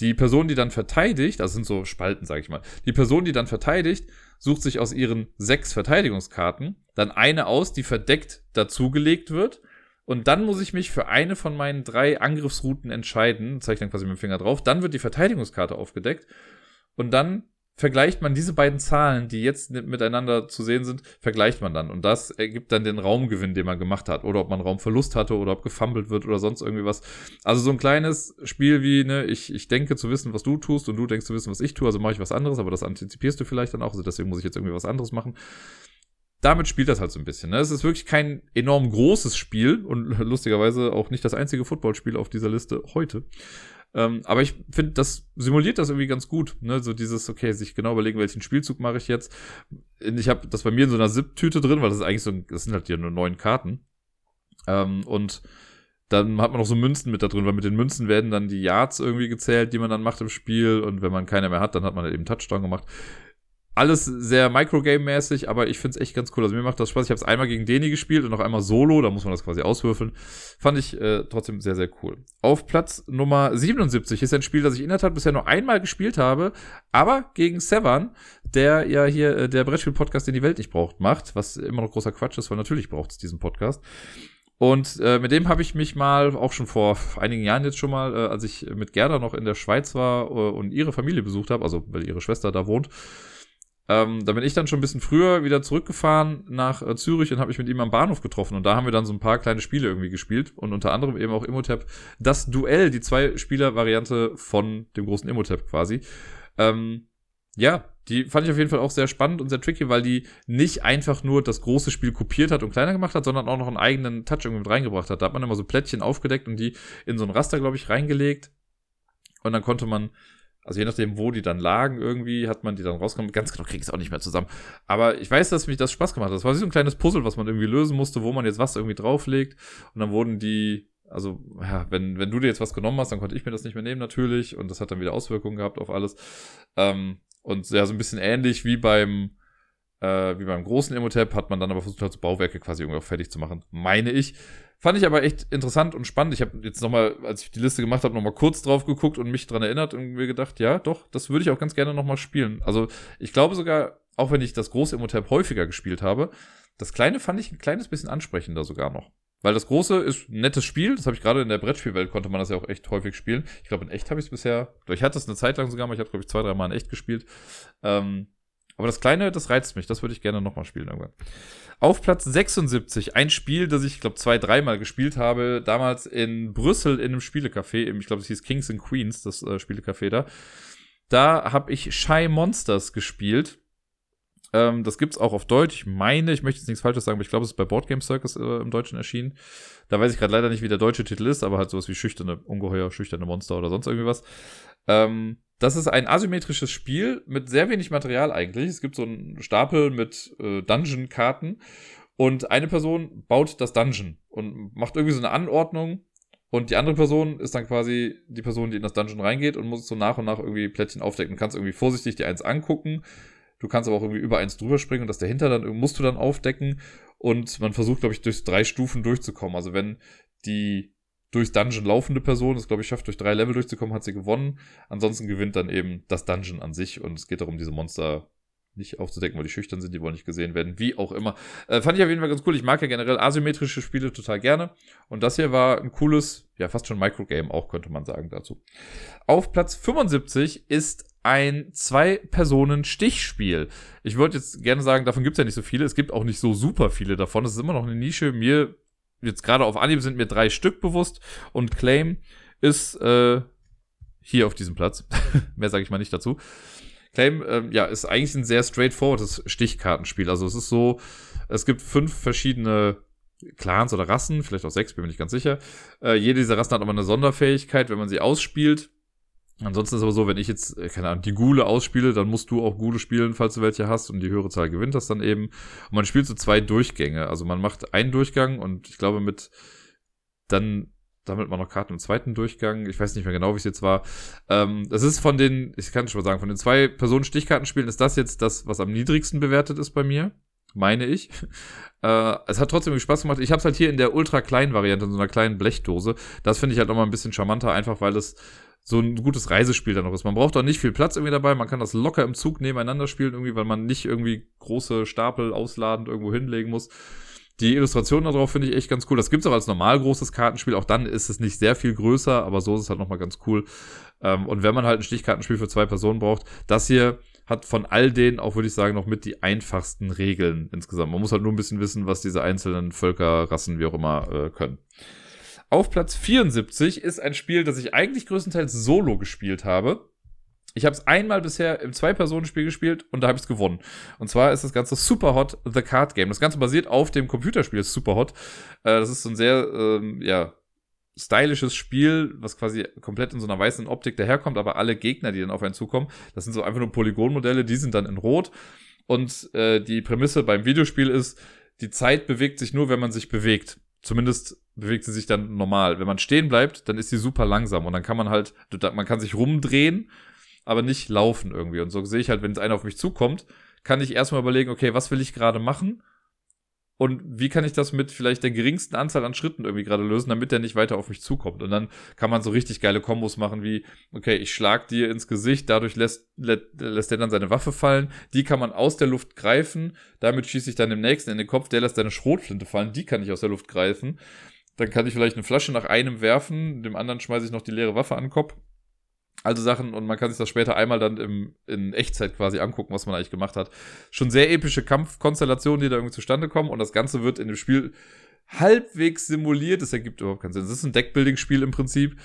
Die Person, die dann verteidigt, das sind so Spalten, sage ich mal, die Person, die dann verteidigt, sucht sich aus ihren sechs Verteidigungskarten dann eine aus, die verdeckt dazugelegt wird. Und dann muss ich mich für eine von meinen drei Angriffsrouten entscheiden, zeige ich dann quasi mit dem Finger drauf. Dann wird die Verteidigungskarte aufgedeckt. Und dann vergleicht man diese beiden Zahlen, die jetzt miteinander zu sehen sind, vergleicht man dann. Und das ergibt dann den Raumgewinn, den man gemacht hat. Oder ob man Raumverlust hatte oder ob gefummelt wird oder sonst irgendwie was. Also so ein kleines Spiel wie, ne, ich, ich denke zu wissen, was du tust und du denkst zu wissen, was ich tue, also mache ich was anderes, aber das antizipierst du vielleicht dann auch, also deswegen muss ich jetzt irgendwie was anderes machen. Damit spielt das halt so ein bisschen. Ne? Es ist wirklich kein enorm großes Spiel und lustigerweise auch nicht das einzige Footballspiel auf dieser Liste heute. Ähm, aber ich finde, das simuliert das irgendwie ganz gut. Ne? So dieses, okay, sich genau überlegen, welchen Spielzug mache ich jetzt. Ich habe das bei mir in so einer Zip-Tüte drin, weil das ist eigentlich so, das sind halt hier nur neun Karten. Ähm, und dann hat man noch so Münzen mit da drin, weil mit den Münzen werden dann die Yards irgendwie gezählt, die man dann macht im Spiel. Und wenn man keine mehr hat, dann hat man halt eben Touchdown gemacht alles sehr Microgame-mäßig, aber ich finde es echt ganz cool. Also mir macht das Spaß. Ich habe es einmal gegen Deni gespielt und noch einmal solo, da muss man das quasi auswürfeln. Fand ich äh, trotzdem sehr, sehr cool. Auf Platz Nummer 77 ist ein Spiel, das ich in der Tat bisher nur einmal gespielt habe, aber gegen Sevan, der ja hier äh, der Brettspiel-Podcast, den die Welt nicht braucht, macht, was immer noch großer Quatsch ist, weil natürlich braucht es diesen Podcast. Und äh, mit dem habe ich mich mal, auch schon vor einigen Jahren jetzt schon mal, äh, als ich mit Gerda noch in der Schweiz war äh, und ihre Familie besucht habe, also weil ihre Schwester da wohnt, ähm, da bin ich dann schon ein bisschen früher wieder zurückgefahren nach äh, Zürich und habe mich mit ihm am Bahnhof getroffen. Und da haben wir dann so ein paar kleine Spiele irgendwie gespielt. Und unter anderem eben auch Imhotep. Das Duell, die Zwei-Spieler-Variante von dem großen Imhotep quasi. Ähm, ja, die fand ich auf jeden Fall auch sehr spannend und sehr tricky, weil die nicht einfach nur das große Spiel kopiert hat und kleiner gemacht hat, sondern auch noch einen eigenen Touch irgendwie mit reingebracht hat. Da hat man immer so Plättchen aufgedeckt und die in so ein Raster, glaube ich, reingelegt. Und dann konnte man also je nachdem, wo die dann lagen, irgendwie hat man die dann rausgenommen. Ganz genau kriege ich es auch nicht mehr zusammen. Aber ich weiß, dass mich das Spaß gemacht hat. Das war so ein kleines Puzzle, was man irgendwie lösen musste, wo man jetzt was irgendwie drauflegt. Und dann wurden die also, ja, wenn, wenn du dir jetzt was genommen hast, dann konnte ich mir das nicht mehr nehmen, natürlich. Und das hat dann wieder Auswirkungen gehabt auf alles. Ähm, und ja, so ein bisschen ähnlich wie beim, äh, wie beim großen Emotep hat man dann aber versucht, halt so Bauwerke quasi irgendwie auch fertig zu machen, meine ich. Fand ich aber echt interessant und spannend. Ich habe jetzt nochmal, als ich die Liste gemacht habe, nochmal kurz drauf geguckt und mich dran erinnert und mir gedacht, ja, doch, das würde ich auch ganz gerne nochmal spielen. Also ich glaube sogar, auch wenn ich das große Emotep häufiger gespielt habe, das kleine fand ich ein kleines bisschen ansprechender sogar noch. Weil das große ist ein nettes Spiel, das habe ich gerade in der Brettspielwelt, konnte man das ja auch echt häufig spielen. Ich glaube, in echt habe ich es bisher, ich hatte es eine Zeit lang sogar mal, ich habe, glaube ich, zwei, drei Mal in echt gespielt. Ähm, aber das kleine, das reizt mich, das würde ich gerne nochmal spielen irgendwann. Auf Platz 76, ein Spiel, das ich, glaube zwei, dreimal gespielt habe, damals in Brüssel in einem Spielecafé, ich glaube, es hieß Kings and Queens, das äh, Spielecafé da. Da habe ich Shy Monsters gespielt. Ähm, das gibt's auch auf Deutsch. Ich meine, ich möchte jetzt nichts Falsches sagen, aber ich glaube, es ist bei Board Game Circus äh, im Deutschen erschienen. Da weiß ich gerade leider nicht, wie der deutsche Titel ist, aber halt sowas wie schüchterne, ungeheuer, schüchterne Monster oder sonst irgendwie was. Ähm, das ist ein asymmetrisches Spiel mit sehr wenig Material eigentlich. Es gibt so einen Stapel mit äh, Dungeon-Karten und eine Person baut das Dungeon und macht irgendwie so eine Anordnung und die andere Person ist dann quasi die Person, die in das Dungeon reingeht und muss so nach und nach irgendwie Plättchen aufdecken. Du kannst irgendwie vorsichtig die eins angucken. Du kannst aber auch irgendwie über eins drüber springen und das dahinter dann musst du dann aufdecken. Und man versucht, glaube ich, durch drei Stufen durchzukommen. Also wenn die durchs Dungeon laufende Person, das glaube ich schafft, durch drei Level durchzukommen, hat sie gewonnen. Ansonsten gewinnt dann eben das Dungeon an sich und es geht darum, diese Monster nicht aufzudecken, weil die schüchtern sind, die wollen nicht gesehen werden, wie auch immer. Äh, fand ich auf jeden Fall ganz cool. Ich mag ja generell asymmetrische Spiele total gerne. Und das hier war ein cooles, ja, fast schon Microgame auch, könnte man sagen dazu. Auf Platz 75 ist ein Zwei-Personen-Stichspiel. Ich würde jetzt gerne sagen, davon gibt es ja nicht so viele. Es gibt auch nicht so super viele davon. Es ist immer noch eine Nische. Mir jetzt gerade auf Anhieb sind mir drei Stück bewusst und Claim ist äh, hier auf diesem Platz. Mehr sage ich mal nicht dazu. Claim, ähm, ja, ist eigentlich ein sehr straightforwardes Stichkartenspiel. Also es ist so, es gibt fünf verschiedene Clans oder Rassen, vielleicht auch sechs, bin mir nicht ganz sicher. Äh, jede dieser Rassen hat aber eine Sonderfähigkeit, wenn man sie ausspielt. Ansonsten ist aber so, wenn ich jetzt, äh, keine Ahnung, die Gule ausspiele, dann musst du auch Gule spielen, falls du welche hast und die höhere Zahl gewinnt das dann eben. Und man spielt so zwei Durchgänge. Also man macht einen Durchgang und ich glaube mit, dann sammelt man noch Karten im zweiten Durchgang. Ich weiß nicht mehr genau, wie es jetzt war. Ähm, das ist von den, ich kann schon mal sagen, von den zwei Personen Stichkartenspielen ist das jetzt das, was am niedrigsten bewertet ist bei mir. Meine ich. Äh, es hat trotzdem Spaß gemacht. Ich habe es halt hier in der ultra kleinen Variante, in so einer kleinen Blechdose. Das finde ich halt nochmal ein bisschen charmanter, einfach weil es so ein gutes Reisespiel dann noch ist. Man braucht auch nicht viel Platz irgendwie dabei. Man kann das locker im Zug nebeneinander spielen irgendwie, weil man nicht irgendwie große Stapel ausladend irgendwo hinlegen muss. Die Illustration darauf finde ich echt ganz cool. Das gibt's auch als normal großes Kartenspiel. Auch dann ist es nicht sehr viel größer, aber so ist es halt nochmal ganz cool. Ähm, und wenn man halt ein Stichkartenspiel für zwei Personen braucht, das hier hat von all denen auch, würde ich sagen, noch mit die einfachsten Regeln insgesamt. Man muss halt nur ein bisschen wissen, was diese einzelnen Völker, Rassen, wie auch immer, äh, können. Auf Platz 74 ist ein Spiel, das ich eigentlich größtenteils solo gespielt habe. Ich habe es einmal bisher im Zwei-Personen-Spiel gespielt und da habe ich es gewonnen. Und zwar ist das Ganze Superhot The Card Game. Das Ganze basiert auf dem Computerspiel Superhot. Äh, das ist so ein sehr, ähm, ja, stylisches Spiel, was quasi komplett in so einer weißen Optik daherkommt, aber alle Gegner, die dann auf einen zukommen, das sind so einfach nur Polygonmodelle, die sind dann in Rot. Und äh, die Prämisse beim Videospiel ist, die Zeit bewegt sich nur, wenn man sich bewegt. Zumindest bewegt sie sich dann normal. Wenn man stehen bleibt, dann ist sie super langsam und dann kann man halt, man kann sich rumdrehen, aber nicht laufen irgendwie. Und so sehe ich halt, wenn jetzt einer auf mich zukommt, kann ich erstmal überlegen, okay, was will ich gerade machen? Und wie kann ich das mit vielleicht der geringsten Anzahl an Schritten irgendwie gerade lösen, damit der nicht weiter auf mich zukommt? Und dann kann man so richtig geile Kombos machen wie, okay, ich schlag dir ins Gesicht, dadurch lässt, lä lässt der dann seine Waffe fallen, die kann man aus der Luft greifen, damit schieße ich dann dem nächsten in den Kopf, der lässt seine Schrotflinte fallen, die kann ich aus der Luft greifen. Dann kann ich vielleicht eine Flasche nach einem werfen, dem anderen schmeiße ich noch die leere Waffe an den Kopf. Also Sachen und man kann sich das später einmal dann im, in Echtzeit quasi angucken, was man eigentlich gemacht hat. Schon sehr epische Kampfkonstellationen, die da irgendwie zustande kommen und das Ganze wird in dem Spiel halbwegs simuliert. Das ergibt überhaupt keinen Sinn. Das ist ein Deckbuilding-Spiel im Prinzip.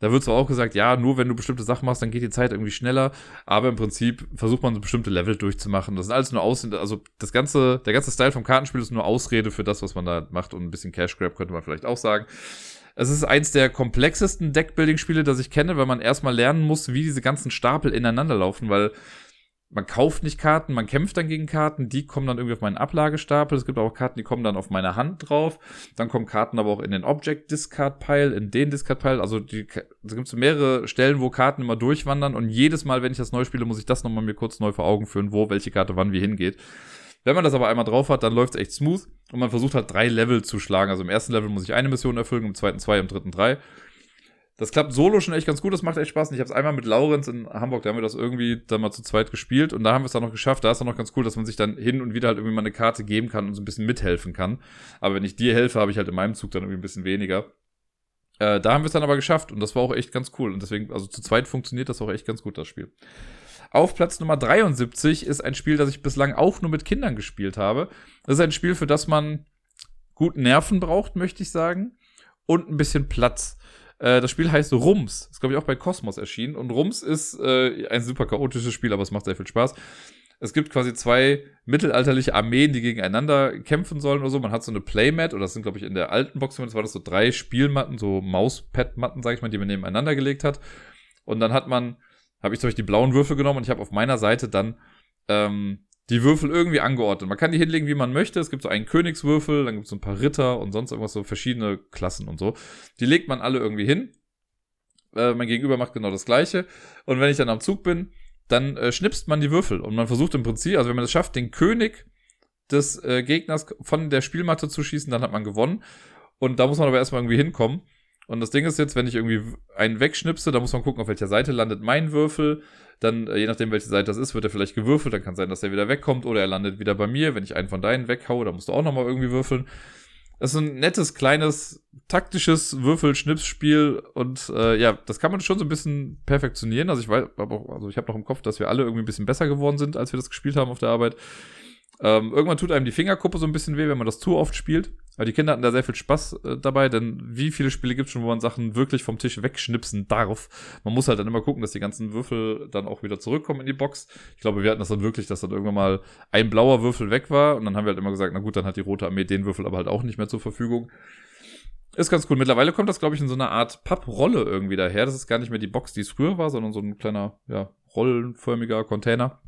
Da wird zwar auch gesagt, ja, nur wenn du bestimmte Sachen machst, dann geht die Zeit irgendwie schneller. Aber im Prinzip versucht man so bestimmte Level durchzumachen. Das sind alles nur Aus, also das ganze, der ganze Style vom Kartenspiel ist nur Ausrede für das, was man da macht und ein bisschen Cash Grab könnte man vielleicht auch sagen. Es ist eins der komplexesten Deckbuilding-Spiele, das ich kenne, weil man erstmal lernen muss, wie diese ganzen Stapel ineinander laufen, weil man kauft nicht Karten, man kämpft dann gegen Karten, die kommen dann irgendwie auf meinen Ablagestapel. Es gibt auch Karten, die kommen dann auf meine Hand drauf. Dann kommen Karten aber auch in den Object Discard Pile, in den Discard Pile. Also die, es gibt mehrere Stellen, wo Karten immer durchwandern und jedes Mal, wenn ich das neu spiele, muss ich das nochmal mir kurz neu vor Augen führen, wo welche Karte wann wie hingeht. Wenn man das aber einmal drauf hat, dann läuft es echt smooth und man versucht halt drei Level zu schlagen. Also im ersten Level muss ich eine Mission erfüllen, im zweiten zwei, im dritten drei. Das klappt solo schon echt ganz gut, das macht echt Spaß. Und ich habe es einmal mit Laurenz in Hamburg, da haben wir das irgendwie dann mal zu zweit gespielt und da haben wir es dann noch geschafft. Da ist dann noch ganz cool, dass man sich dann hin und wieder halt irgendwie mal eine Karte geben kann und so ein bisschen mithelfen kann. Aber wenn ich dir helfe, habe ich halt in meinem Zug dann irgendwie ein bisschen weniger. Äh, da haben wir es dann aber geschafft und das war auch echt ganz cool. Und deswegen, also zu zweit funktioniert das auch echt ganz gut, das Spiel. Auf Platz Nummer 73 ist ein Spiel, das ich bislang auch nur mit Kindern gespielt habe. Das ist ein Spiel, für das man gut Nerven braucht, möchte ich sagen. Und ein bisschen Platz. Äh, das Spiel heißt Rums. Ist, glaube ich, auch bei Cosmos erschienen. Und Rums ist äh, ein super chaotisches Spiel, aber es macht sehr viel Spaß. Es gibt quasi zwei mittelalterliche Armeen, die gegeneinander kämpfen sollen oder so. Man hat so eine Playmat, oder das sind, glaube ich, in der alten Box, das war das so drei Spielmatten, so Mauspad-Matten, sage ich mal, die man nebeneinander gelegt hat. Und dann hat man, habe ich zum Beispiel die blauen Würfel genommen und ich habe auf meiner Seite dann ähm, die Würfel irgendwie angeordnet. Man kann die hinlegen, wie man möchte. Es gibt so einen Königswürfel, dann gibt es so ein paar Ritter und sonst irgendwas, so verschiedene Klassen und so. Die legt man alle irgendwie hin. Äh, mein Gegenüber macht genau das Gleiche. Und wenn ich dann am Zug bin, dann äh, schnipst man die Würfel. Und man versucht im Prinzip, also wenn man es schafft, den König des äh, Gegners von der Spielmatte zu schießen, dann hat man gewonnen. Und da muss man aber erstmal irgendwie hinkommen. Und das Ding ist jetzt, wenn ich irgendwie einen wegschnipse, da muss man gucken, auf welcher Seite landet mein Würfel. Dann, äh, je nachdem, welche Seite das ist, wird er vielleicht gewürfelt. Dann kann sein, dass er wieder wegkommt oder er landet wieder bei mir. Wenn ich einen von deinen weghaue, dann musst du auch nochmal irgendwie würfeln. Das ist ein nettes, kleines, taktisches Würfel-Schnips-Spiel und äh, ja, das kann man schon so ein bisschen perfektionieren. Also ich weiß, also ich habe noch im Kopf, dass wir alle irgendwie ein bisschen besser geworden sind, als wir das gespielt haben auf der Arbeit. Ähm, irgendwann tut einem die Fingerkuppe so ein bisschen weh, wenn man das zu oft spielt. Aber die Kinder hatten da sehr viel Spaß äh, dabei, denn wie viele Spiele gibt es schon, wo man Sachen wirklich vom Tisch wegschnipsen darf? Man muss halt dann immer gucken, dass die ganzen Würfel dann auch wieder zurückkommen in die Box. Ich glaube, wir hatten das dann wirklich, dass dann irgendwann mal ein blauer Würfel weg war und dann haben wir halt immer gesagt, na gut, dann hat die Rote Armee den Würfel aber halt auch nicht mehr zur Verfügung. Ist ganz cool. Mittlerweile kommt das, glaube ich, in so einer Art Papprolle irgendwie daher. Das ist gar nicht mehr die Box, die es früher war, sondern so ein kleiner, ja, rollenförmiger Container.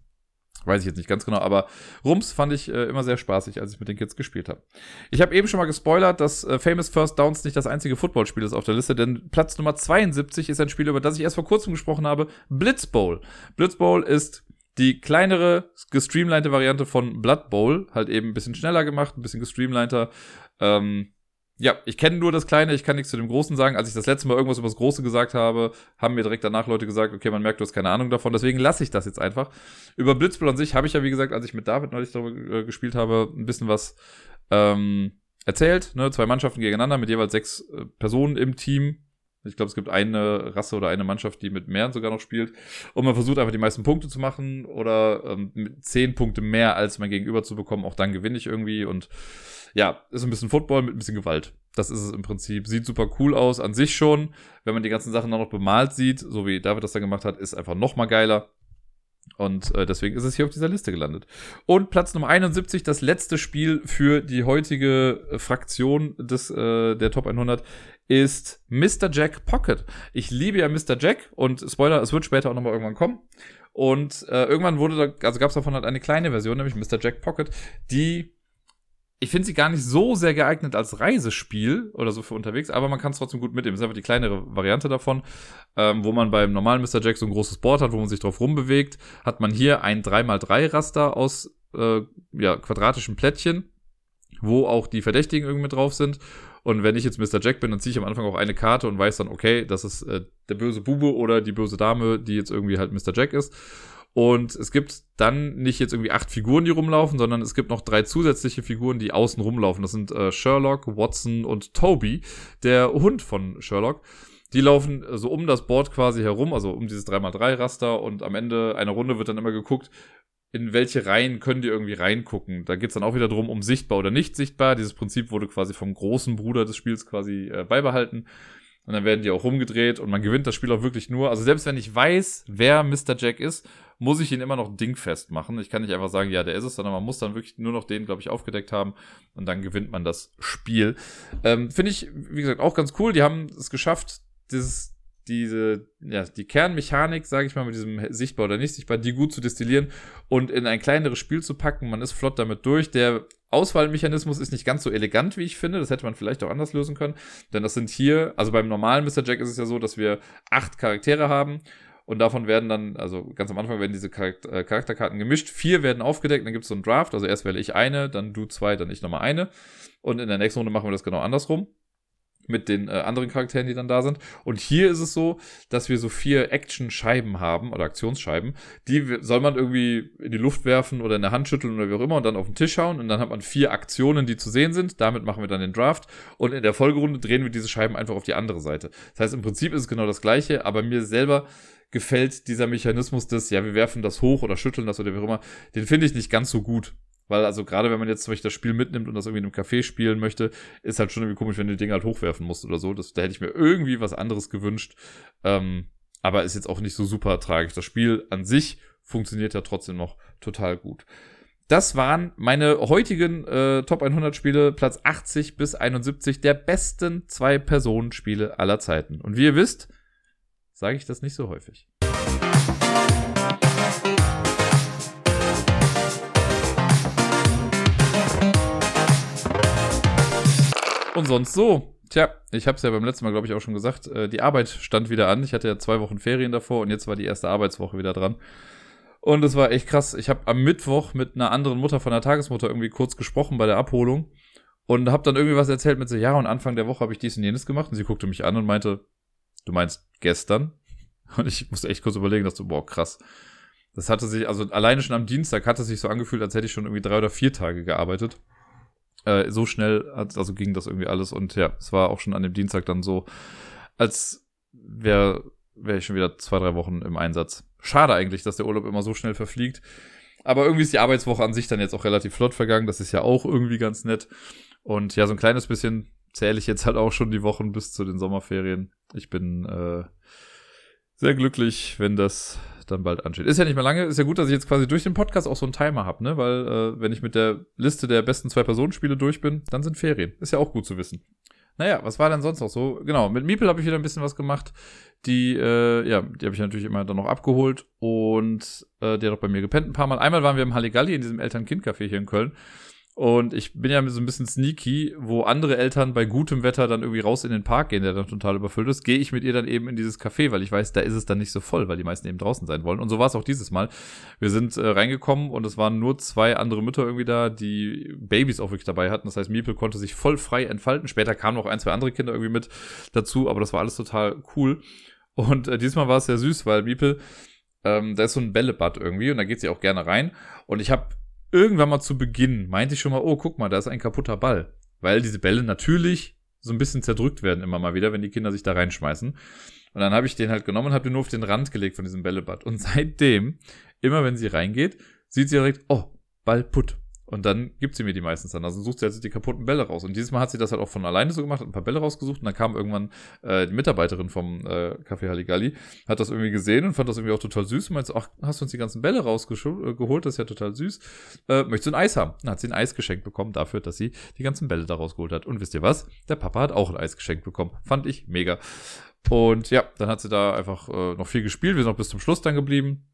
Weiß ich jetzt nicht ganz genau, aber Rums fand ich äh, immer sehr spaßig, als ich mit den Kids gespielt habe. Ich habe eben schon mal gespoilert, dass äh, Famous First Downs nicht das einzige Footballspiel ist auf der Liste, denn Platz Nummer 72 ist ein Spiel, über das ich erst vor kurzem gesprochen habe, Blitz Bowl. Blitz Bowl ist die kleinere, gestreamlinete Variante von Blood Bowl, halt eben ein bisschen schneller gemacht, ein bisschen gestreamliner. Ähm, ja, ich kenne nur das Kleine, ich kann nichts zu dem Großen sagen. Als ich das letzte Mal irgendwas über das Große gesagt habe, haben mir direkt danach Leute gesagt, okay, man merkt, du hast keine Ahnung davon, deswegen lasse ich das jetzt einfach. Über Blitzball an sich habe ich ja, wie gesagt, als ich mit David neulich darüber äh, gespielt habe, ein bisschen was ähm, erzählt. Ne? Zwei Mannschaften gegeneinander mit jeweils sechs äh, Personen im Team. Ich glaube, es gibt eine Rasse oder eine Mannschaft, die mit mehr sogar noch spielt. Und man versucht einfach die meisten Punkte zu machen oder ähm, zehn Punkte mehr als mein Gegenüber zu bekommen. Auch dann gewinne ich irgendwie und ja, ist ein bisschen Football mit ein bisschen Gewalt. Das ist es im Prinzip. Sieht super cool aus an sich schon. Wenn man die ganzen Sachen dann noch bemalt sieht, so wie David das dann gemacht hat, ist einfach noch mal geiler. Und äh, deswegen ist es hier auf dieser Liste gelandet. Und Platz Nummer 71, das letzte Spiel für die heutige äh, Fraktion des, äh, der Top 100, ist Mr. Jack Pocket. Ich liebe ja Mr. Jack und Spoiler, es wird später auch nochmal irgendwann kommen. Und äh, irgendwann wurde da, also gab es davon halt eine kleine Version, nämlich Mr. Jack Pocket, die ich finde sie gar nicht so sehr geeignet als Reisespiel oder so für unterwegs, aber man kann es trotzdem gut mitnehmen. Das ist einfach die kleinere Variante davon, ähm, wo man beim normalen Mr. Jack so ein großes Board hat, wo man sich drauf rumbewegt, hat man hier ein 3x3 Raster aus äh, ja, quadratischen Plättchen, wo auch die Verdächtigen irgendwie drauf sind. Und wenn ich jetzt Mr. Jack bin, dann ziehe ich am Anfang auch eine Karte und weiß dann, okay, das ist äh, der böse Bube oder die böse Dame, die jetzt irgendwie halt Mr. Jack ist. Und es gibt dann nicht jetzt irgendwie acht Figuren, die rumlaufen, sondern es gibt noch drei zusätzliche Figuren, die außen rumlaufen. Das sind äh, Sherlock, Watson und Toby, der Hund von Sherlock. Die laufen so um das Board quasi herum, also um dieses 3x3-Raster und am Ende einer Runde wird dann immer geguckt, in welche Reihen können die irgendwie reingucken. Da geht's dann auch wieder drum, um sichtbar oder nicht sichtbar. Dieses Prinzip wurde quasi vom großen Bruder des Spiels quasi äh, beibehalten. Und dann werden die auch rumgedreht und man gewinnt das Spiel auch wirklich nur. Also selbst wenn ich weiß, wer Mr. Jack ist, muss ich ihn immer noch dingfest machen. Ich kann nicht einfach sagen, ja, der ist es, sondern man muss dann wirklich nur noch den, glaube ich, aufgedeckt haben und dann gewinnt man das Spiel. Ähm, Finde ich, wie gesagt, auch ganz cool. Die haben es geschafft, dieses diese, ja, die Kernmechanik, sage ich mal, mit diesem sichtbar oder nicht sichtbar, die gut zu destillieren und in ein kleineres Spiel zu packen. Man ist flott damit durch. Der Auswahlmechanismus ist nicht ganz so elegant, wie ich finde. Das hätte man vielleicht auch anders lösen können. Denn das sind hier, also beim normalen Mr. Jack ist es ja so, dass wir acht Charaktere haben. Und davon werden dann, also ganz am Anfang werden diese Charakter äh, Charakterkarten gemischt. Vier werden aufgedeckt, dann gibt es so einen Draft. Also erst wähle ich eine, dann du zwei, dann ich nochmal eine. Und in der nächsten Runde machen wir das genau andersrum mit den äh, anderen Charakteren, die dann da sind. Und hier ist es so, dass wir so vier Action-Scheiben haben oder Aktionsscheiben. Die soll man irgendwie in die Luft werfen oder in der Hand schütteln oder wie auch immer und dann auf den Tisch schauen. Und dann hat man vier Aktionen, die zu sehen sind. Damit machen wir dann den Draft. Und in der Folgerunde drehen wir diese Scheiben einfach auf die andere Seite. Das heißt, im Prinzip ist es genau das Gleiche, aber mir selber gefällt dieser Mechanismus des, ja, wir werfen das hoch oder schütteln das oder wie auch immer, den finde ich nicht ganz so gut. Weil, also gerade wenn man jetzt zum Beispiel das Spiel mitnimmt und das irgendwie in einem Café spielen möchte, ist halt schon irgendwie komisch, wenn du die Dinge halt hochwerfen musst oder so. Das, da hätte ich mir irgendwie was anderes gewünscht. Ähm, aber ist jetzt auch nicht so super tragisch. Das Spiel an sich funktioniert ja trotzdem noch total gut. Das waren meine heutigen äh, Top 100 Spiele, Platz 80 bis 71 der besten Zwei-Personen-Spiele aller Zeiten. Und wie ihr wisst, sage ich das nicht so häufig. Und sonst so. Tja, ich habe es ja beim letzten Mal, glaube ich, auch schon gesagt. Äh, die Arbeit stand wieder an. Ich hatte ja zwei Wochen Ferien davor und jetzt war die erste Arbeitswoche wieder dran. Und es war echt krass. Ich habe am Mittwoch mit einer anderen Mutter von der Tagesmutter irgendwie kurz gesprochen bei der Abholung und habe dann irgendwie was erzählt mit so, ja, und Anfang der Woche habe ich dies und jenes gemacht. Und sie guckte mich an und meinte, du meinst gestern? Und ich musste echt kurz überlegen, dass du, boah, krass. Das hatte sich, also alleine schon am Dienstag hat es sich so angefühlt, als hätte ich schon irgendwie drei oder vier Tage gearbeitet. Äh, so schnell, also ging das irgendwie alles. Und ja, es war auch schon an dem Dienstag dann so, als wäre wär ich schon wieder zwei, drei Wochen im Einsatz. Schade eigentlich, dass der Urlaub immer so schnell verfliegt. Aber irgendwie ist die Arbeitswoche an sich dann jetzt auch relativ flott vergangen. Das ist ja auch irgendwie ganz nett. Und ja, so ein kleines bisschen zähle ich jetzt halt auch schon die Wochen bis zu den Sommerferien. Ich bin äh, sehr glücklich, wenn das dann bald ansteht. Ist ja nicht mehr lange, ist ja gut, dass ich jetzt quasi durch den Podcast auch so einen Timer habe, ne? Weil äh, wenn ich mit der Liste der besten Zwei-Personen-Spiele durch bin, dann sind Ferien. Ist ja auch gut zu wissen. Naja, was war denn sonst noch so? Genau, mit Miepel habe ich wieder ein bisschen was gemacht. Die, äh, ja, die habe ich natürlich immer dann noch abgeholt und äh, die hat auch bei mir gepennt ein paar Mal. Einmal waren wir im Halligalli in diesem Eltern-Kind-Café hier in Köln und ich bin ja so ein bisschen sneaky, wo andere Eltern bei gutem Wetter dann irgendwie raus in den Park gehen, der dann total überfüllt ist, gehe ich mit ihr dann eben in dieses Café, weil ich weiß, da ist es dann nicht so voll, weil die meisten eben draußen sein wollen. Und so war es auch dieses Mal. Wir sind äh, reingekommen und es waren nur zwei andere Mütter irgendwie da, die Babys auch wirklich dabei hatten. Das heißt, Miepel konnte sich voll frei entfalten. Später kamen noch ein, zwei andere Kinder irgendwie mit dazu, aber das war alles total cool. Und äh, diesmal war es sehr süß, weil Miepel, ähm, da ist so ein Bällebad irgendwie und da geht sie auch gerne rein. Und ich habe irgendwann mal zu Beginn meinte ich schon mal, oh, guck mal, da ist ein kaputter Ball. Weil diese Bälle natürlich so ein bisschen zerdrückt werden immer mal wieder, wenn die Kinder sich da reinschmeißen. Und dann habe ich den halt genommen und habe den nur auf den Rand gelegt von diesem Bällebad. Und seitdem, immer wenn sie reingeht, sieht sie direkt, oh, Ball putt. Und dann gibt sie mir die meistens dann. Also sucht sie also die kaputten Bälle raus. Und dieses Mal hat sie das halt auch von alleine so gemacht, hat ein paar Bälle rausgesucht. Und dann kam irgendwann äh, die Mitarbeiterin vom äh, Café Halligalli, hat das irgendwie gesehen und fand das irgendwie auch total süß. Und meinte ach, hast du uns die ganzen Bälle rausgeholt? Das ist ja total süß. Äh, möchtest du ein Eis haben? Dann hat sie ein Eis geschenkt bekommen dafür, dass sie die ganzen Bälle da rausgeholt hat. Und wisst ihr was? Der Papa hat auch ein Eis geschenkt bekommen. Fand ich mega. Und ja, dann hat sie da einfach äh, noch viel gespielt. Wir sind noch bis zum Schluss dann geblieben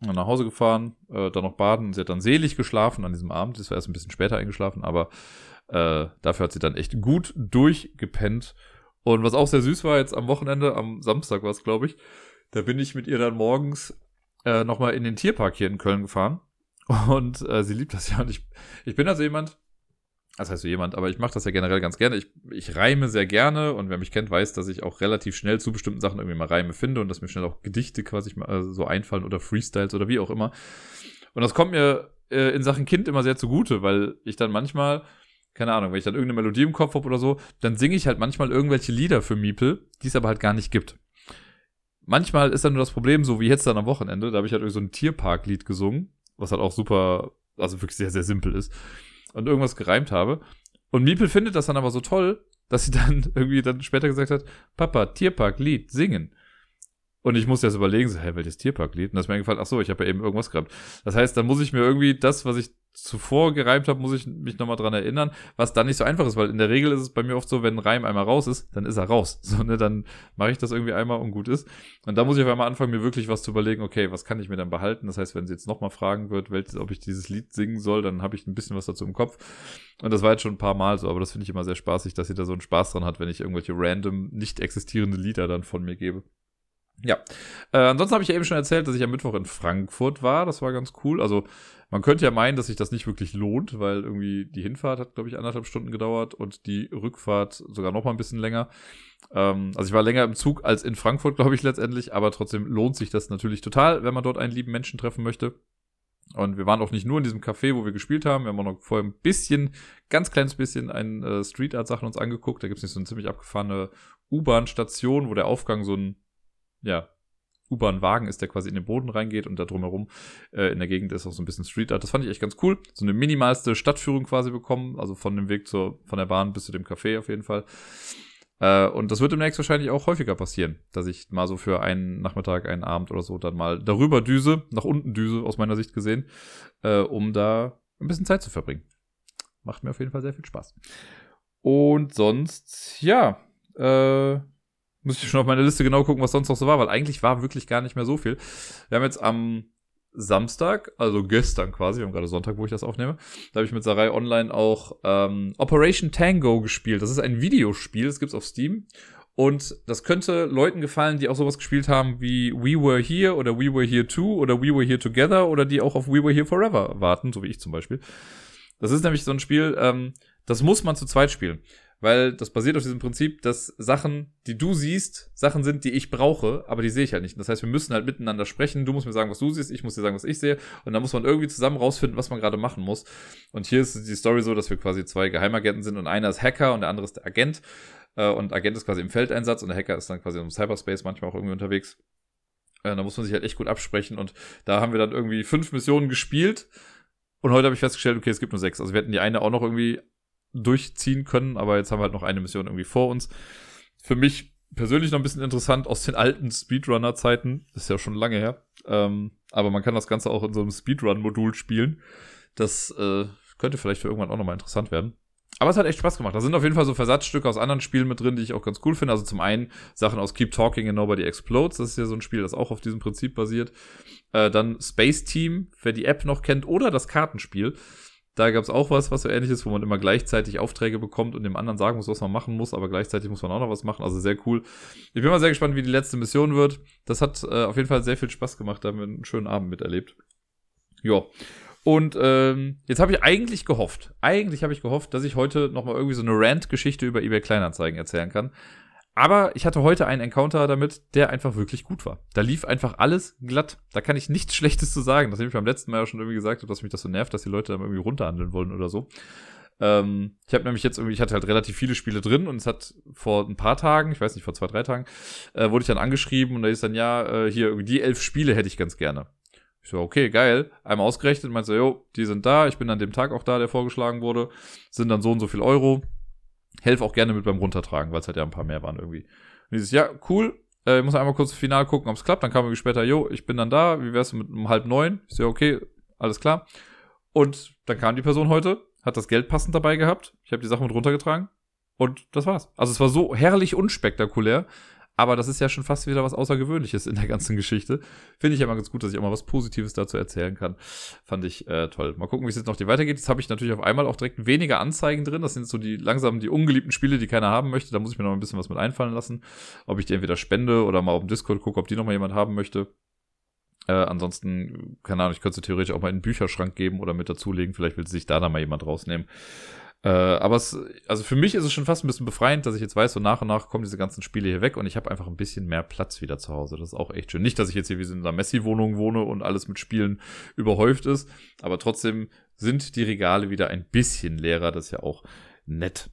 nach Hause gefahren, äh, dann noch baden. Sie hat dann selig geschlafen an diesem Abend. Sie ist erst ein bisschen später eingeschlafen, aber äh, dafür hat sie dann echt gut durchgepennt. Und was auch sehr süß war, jetzt am Wochenende, am Samstag war es, glaube ich, da bin ich mit ihr dann morgens äh, nochmal in den Tierpark hier in Köln gefahren. Und äh, sie liebt das ja. Und ich, ich bin also jemand, das heißt so jemand, aber ich mache das ja generell ganz gerne. Ich, ich reime sehr gerne und wer mich kennt, weiß, dass ich auch relativ schnell zu bestimmten Sachen irgendwie mal Reime finde und dass mir schnell auch Gedichte quasi mal so einfallen oder Freestyles oder wie auch immer. Und das kommt mir äh, in Sachen Kind immer sehr zugute, weil ich dann manchmal, keine Ahnung, wenn ich dann irgendeine Melodie im Kopf habe oder so, dann singe ich halt manchmal irgendwelche Lieder für Miepel, die es aber halt gar nicht gibt. Manchmal ist dann nur das Problem, so wie jetzt dann am Wochenende, da habe ich halt irgendwie so ein Tierparklied gesungen, was halt auch super, also wirklich sehr, sehr simpel ist und irgendwas gereimt habe. Und Miepel findet das dann aber so toll, dass sie dann irgendwie dann später gesagt hat, Papa, Tierpark-Lied, singen. Und ich musste jetzt überlegen, so, hä, welches Tierpark-Lied? Und das ist mir eingefallen, ach so, ich habe ja eben irgendwas gehabt. Das heißt, dann muss ich mir irgendwie das, was ich zuvor gereimt habe, muss ich mich nochmal dran erinnern, was dann nicht so einfach ist, weil in der Regel ist es bei mir oft so, wenn ein Reim einmal raus ist, dann ist er raus. So, ne, dann mache ich das irgendwie einmal und gut ist. Und da muss ich auf einmal anfangen, mir wirklich was zu überlegen, okay, was kann ich mir dann behalten? Das heißt, wenn sie jetzt nochmal fragen wird, welches, ob ich dieses Lied singen soll, dann habe ich ein bisschen was dazu im Kopf. Und das war jetzt schon ein paar Mal so, aber das finde ich immer sehr spaßig, dass sie da so einen Spaß dran hat, wenn ich irgendwelche random, nicht existierende Lieder dann von mir gebe. Ja. Äh, ansonsten habe ich ja eben schon erzählt, dass ich am Mittwoch in Frankfurt war. Das war ganz cool. Also man könnte ja meinen, dass sich das nicht wirklich lohnt, weil irgendwie die Hinfahrt hat, glaube ich, anderthalb Stunden gedauert und die Rückfahrt sogar noch mal ein bisschen länger. Ähm, also ich war länger im Zug als in Frankfurt, glaube ich, letztendlich, aber trotzdem lohnt sich das natürlich total, wenn man dort einen lieben Menschen treffen möchte. Und wir waren auch nicht nur in diesem Café, wo wir gespielt haben. Wir haben auch noch vorher ein bisschen, ganz kleines bisschen, ein äh, Street Art Sachen uns angeguckt. Da gibt es nicht so eine ziemlich abgefahrene U-Bahn-Station, wo der Aufgang so ein ja, U-Bahn-Wagen ist, der quasi in den Boden reingeht und da drumherum äh, in der Gegend ist auch so ein bisschen Street Art. Das fand ich echt ganz cool. So eine minimalste Stadtführung quasi bekommen, also von dem Weg zur, von der Bahn bis zu dem Café auf jeden Fall. Äh, und das wird demnächst wahrscheinlich auch häufiger passieren, dass ich mal so für einen Nachmittag, einen Abend oder so dann mal darüber düse, nach unten düse, aus meiner Sicht gesehen, äh, um da ein bisschen Zeit zu verbringen. Macht mir auf jeden Fall sehr viel Spaß. Und sonst, ja, äh, muss ich schon auf meine Liste genau gucken, was sonst noch so war, weil eigentlich war wirklich gar nicht mehr so viel. Wir haben jetzt am Samstag, also gestern quasi, wir haben gerade Sonntag, wo ich das aufnehme, da habe ich mit Sarai online auch ähm, Operation Tango gespielt. Das ist ein Videospiel, das gibt's auf Steam. Und das könnte Leuten gefallen, die auch sowas gespielt haben wie We Were Here oder We Were Here Too oder We Were Here Together oder die auch auf We Were Here Forever warten, so wie ich zum Beispiel. Das ist nämlich so ein Spiel, ähm, das muss man zu zweit spielen weil das basiert auf diesem Prinzip, dass Sachen, die du siehst, Sachen sind, die ich brauche, aber die sehe ich halt nicht. Das heißt, wir müssen halt miteinander sprechen. Du musst mir sagen, was du siehst, ich muss dir sagen, was ich sehe. Und dann muss man irgendwie zusammen rausfinden, was man gerade machen muss. Und hier ist die Story so, dass wir quasi zwei Geheimagenten sind und einer ist Hacker und der andere ist der Agent. Äh, und Agent ist quasi im Feldeinsatz und der Hacker ist dann quasi im Cyberspace manchmal auch irgendwie unterwegs. Äh, da muss man sich halt echt gut absprechen. Und da haben wir dann irgendwie fünf Missionen gespielt. Und heute habe ich festgestellt, okay, es gibt nur sechs. Also wir hätten die eine auch noch irgendwie durchziehen können, aber jetzt haben wir halt noch eine Mission irgendwie vor uns. Für mich persönlich noch ein bisschen interessant aus den alten Speedrunner-Zeiten. Ist ja schon lange her. Ähm, aber man kann das Ganze auch in so einem Speedrun-Modul spielen. Das äh, könnte vielleicht für irgendwann auch nochmal interessant werden. Aber es hat echt Spaß gemacht. Da sind auf jeden Fall so Versatzstücke aus anderen Spielen mit drin, die ich auch ganz cool finde. Also zum einen Sachen aus Keep Talking and Nobody Explodes. Das ist ja so ein Spiel, das auch auf diesem Prinzip basiert. Äh, dann Space Team, wer die App noch kennt, oder das Kartenspiel. Da gab es auch was, was so ähnlich ist, wo man immer gleichzeitig Aufträge bekommt und dem anderen sagen muss, was man machen muss, aber gleichzeitig muss man auch noch was machen. Also sehr cool. Ich bin mal sehr gespannt, wie die letzte Mission wird. Das hat äh, auf jeden Fall sehr viel Spaß gemacht. Da haben wir einen schönen Abend miterlebt. Ja. Und ähm, jetzt habe ich eigentlich gehofft, eigentlich habe ich gehofft, dass ich heute nochmal irgendwie so eine Rant-Geschichte über eBay Kleinanzeigen erzählen kann. Aber ich hatte heute einen Encounter damit, der einfach wirklich gut war. Da lief einfach alles glatt. Da kann ich nichts Schlechtes zu sagen. Nachdem ich beim letzten Mal ja schon irgendwie gesagt habe, dass mich das so nervt, dass die Leute dann irgendwie runterhandeln wollen oder so. Ähm, ich habe nämlich jetzt irgendwie, ich hatte halt relativ viele Spiele drin und es hat vor ein paar Tagen, ich weiß nicht, vor zwei, drei Tagen, äh, wurde ich dann angeschrieben und da ist dann, ja, äh, hier, die elf Spiele hätte ich ganz gerne. Ich so, okay, geil. Einmal ausgerechnet, meinte so, jo, die sind da, ich bin an dem Tag auch da, der vorgeschlagen wurde, sind dann so und so viel Euro helfe auch gerne mit beim Runtertragen, weil es halt ja ein paar mehr waren irgendwie. Und dieses, ja, cool, äh, ich muss einmal kurz final gucken, ob es klappt. Dann kam irgendwie später, jo, ich bin dann da, wie wär's mit um halb neun? Ich so, okay, alles klar. Und dann kam die Person heute, hat das Geld passend dabei gehabt. Ich habe die Sachen mit runtergetragen. Und das war's. Also es war so herrlich unspektakulär. Aber das ist ja schon fast wieder was Außergewöhnliches in der ganzen Geschichte. Finde ich ja mal ganz gut, dass ich auch mal was Positives dazu erzählen kann. Fand ich äh, toll. Mal gucken, wie es jetzt noch die weitergeht. Jetzt habe ich natürlich auf einmal auch direkt weniger Anzeigen drin. Das sind so die langsam die ungeliebten Spiele, die keiner haben möchte. Da muss ich mir noch ein bisschen was mit einfallen lassen. Ob ich die entweder spende oder mal auf dem Discord gucke, ob die noch mal jemand haben möchte. Äh, ansonsten, keine Ahnung, ich könnte sie theoretisch auch mal in den Bücherschrank geben oder mit dazulegen. Vielleicht will sich da dann mal jemand rausnehmen. Äh, aber es, also für mich ist es schon fast ein bisschen befreiend, dass ich jetzt weiß, so nach und nach kommen diese ganzen Spiele hier weg und ich habe einfach ein bisschen mehr Platz wieder zu Hause. Das ist auch echt schön. Nicht, dass ich jetzt hier wie in einer Messi-Wohnung wohne und alles mit Spielen überhäuft ist, aber trotzdem sind die Regale wieder ein bisschen leerer. Das ist ja auch nett.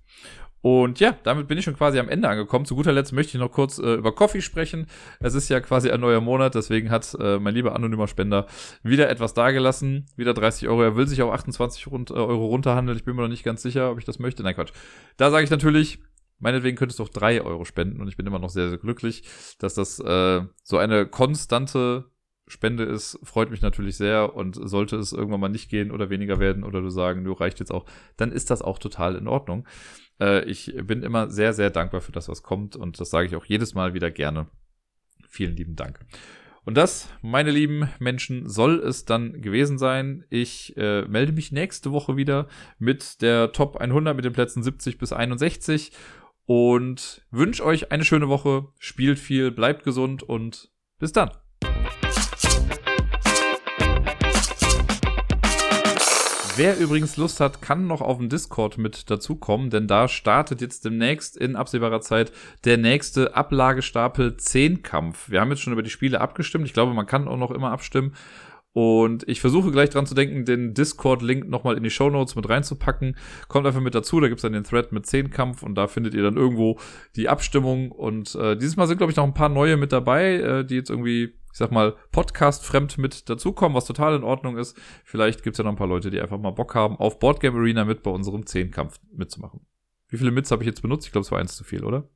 Und ja, damit bin ich schon quasi am Ende angekommen. Zu guter Letzt möchte ich noch kurz äh, über Coffee sprechen. Es ist ja quasi ein neuer Monat, deswegen hat äh, mein lieber anonymer Spender wieder etwas dagelassen. Wieder 30 Euro. Er will sich auf 28 rund, äh, Euro runterhandeln. Ich bin mir noch nicht ganz sicher, ob ich das möchte. Nein, Quatsch. Da sage ich natürlich, meinetwegen könntest du auch 3 Euro spenden und ich bin immer noch sehr, sehr glücklich, dass das äh, so eine konstante Spende ist, freut mich natürlich sehr und sollte es irgendwann mal nicht gehen oder weniger werden oder du sagen, du reicht jetzt auch, dann ist das auch total in Ordnung. Äh, ich bin immer sehr, sehr dankbar für das, was kommt und das sage ich auch jedes Mal wieder gerne. Vielen lieben Dank. Und das, meine lieben Menschen, soll es dann gewesen sein. Ich äh, melde mich nächste Woche wieder mit der Top 100 mit den Plätzen 70 bis 61 und wünsche euch eine schöne Woche. Spielt viel, bleibt gesund und bis dann. Wer übrigens Lust hat, kann noch auf dem Discord mit dazukommen, denn da startet jetzt demnächst in absehbarer Zeit der nächste Ablagestapel 10 Kampf. Wir haben jetzt schon über die Spiele abgestimmt. Ich glaube, man kann auch noch immer abstimmen. Und ich versuche gleich dran zu denken, den Discord-Link nochmal in die Show Notes mit reinzupacken. Kommt einfach mit dazu, da gibt's dann den Thread mit 10 Kampf und da findet ihr dann irgendwo die Abstimmung. Und äh, dieses Mal sind, glaube ich, noch ein paar neue mit dabei, äh, die jetzt irgendwie ich sag mal, Podcast-fremd mit dazukommen, was total in Ordnung ist. Vielleicht gibt's ja noch ein paar Leute, die einfach mal Bock haben, auf Boardgame Arena mit bei unserem Zehnkampf mitzumachen. Wie viele Mits habe ich jetzt benutzt? Ich glaube, es war eins zu viel, oder?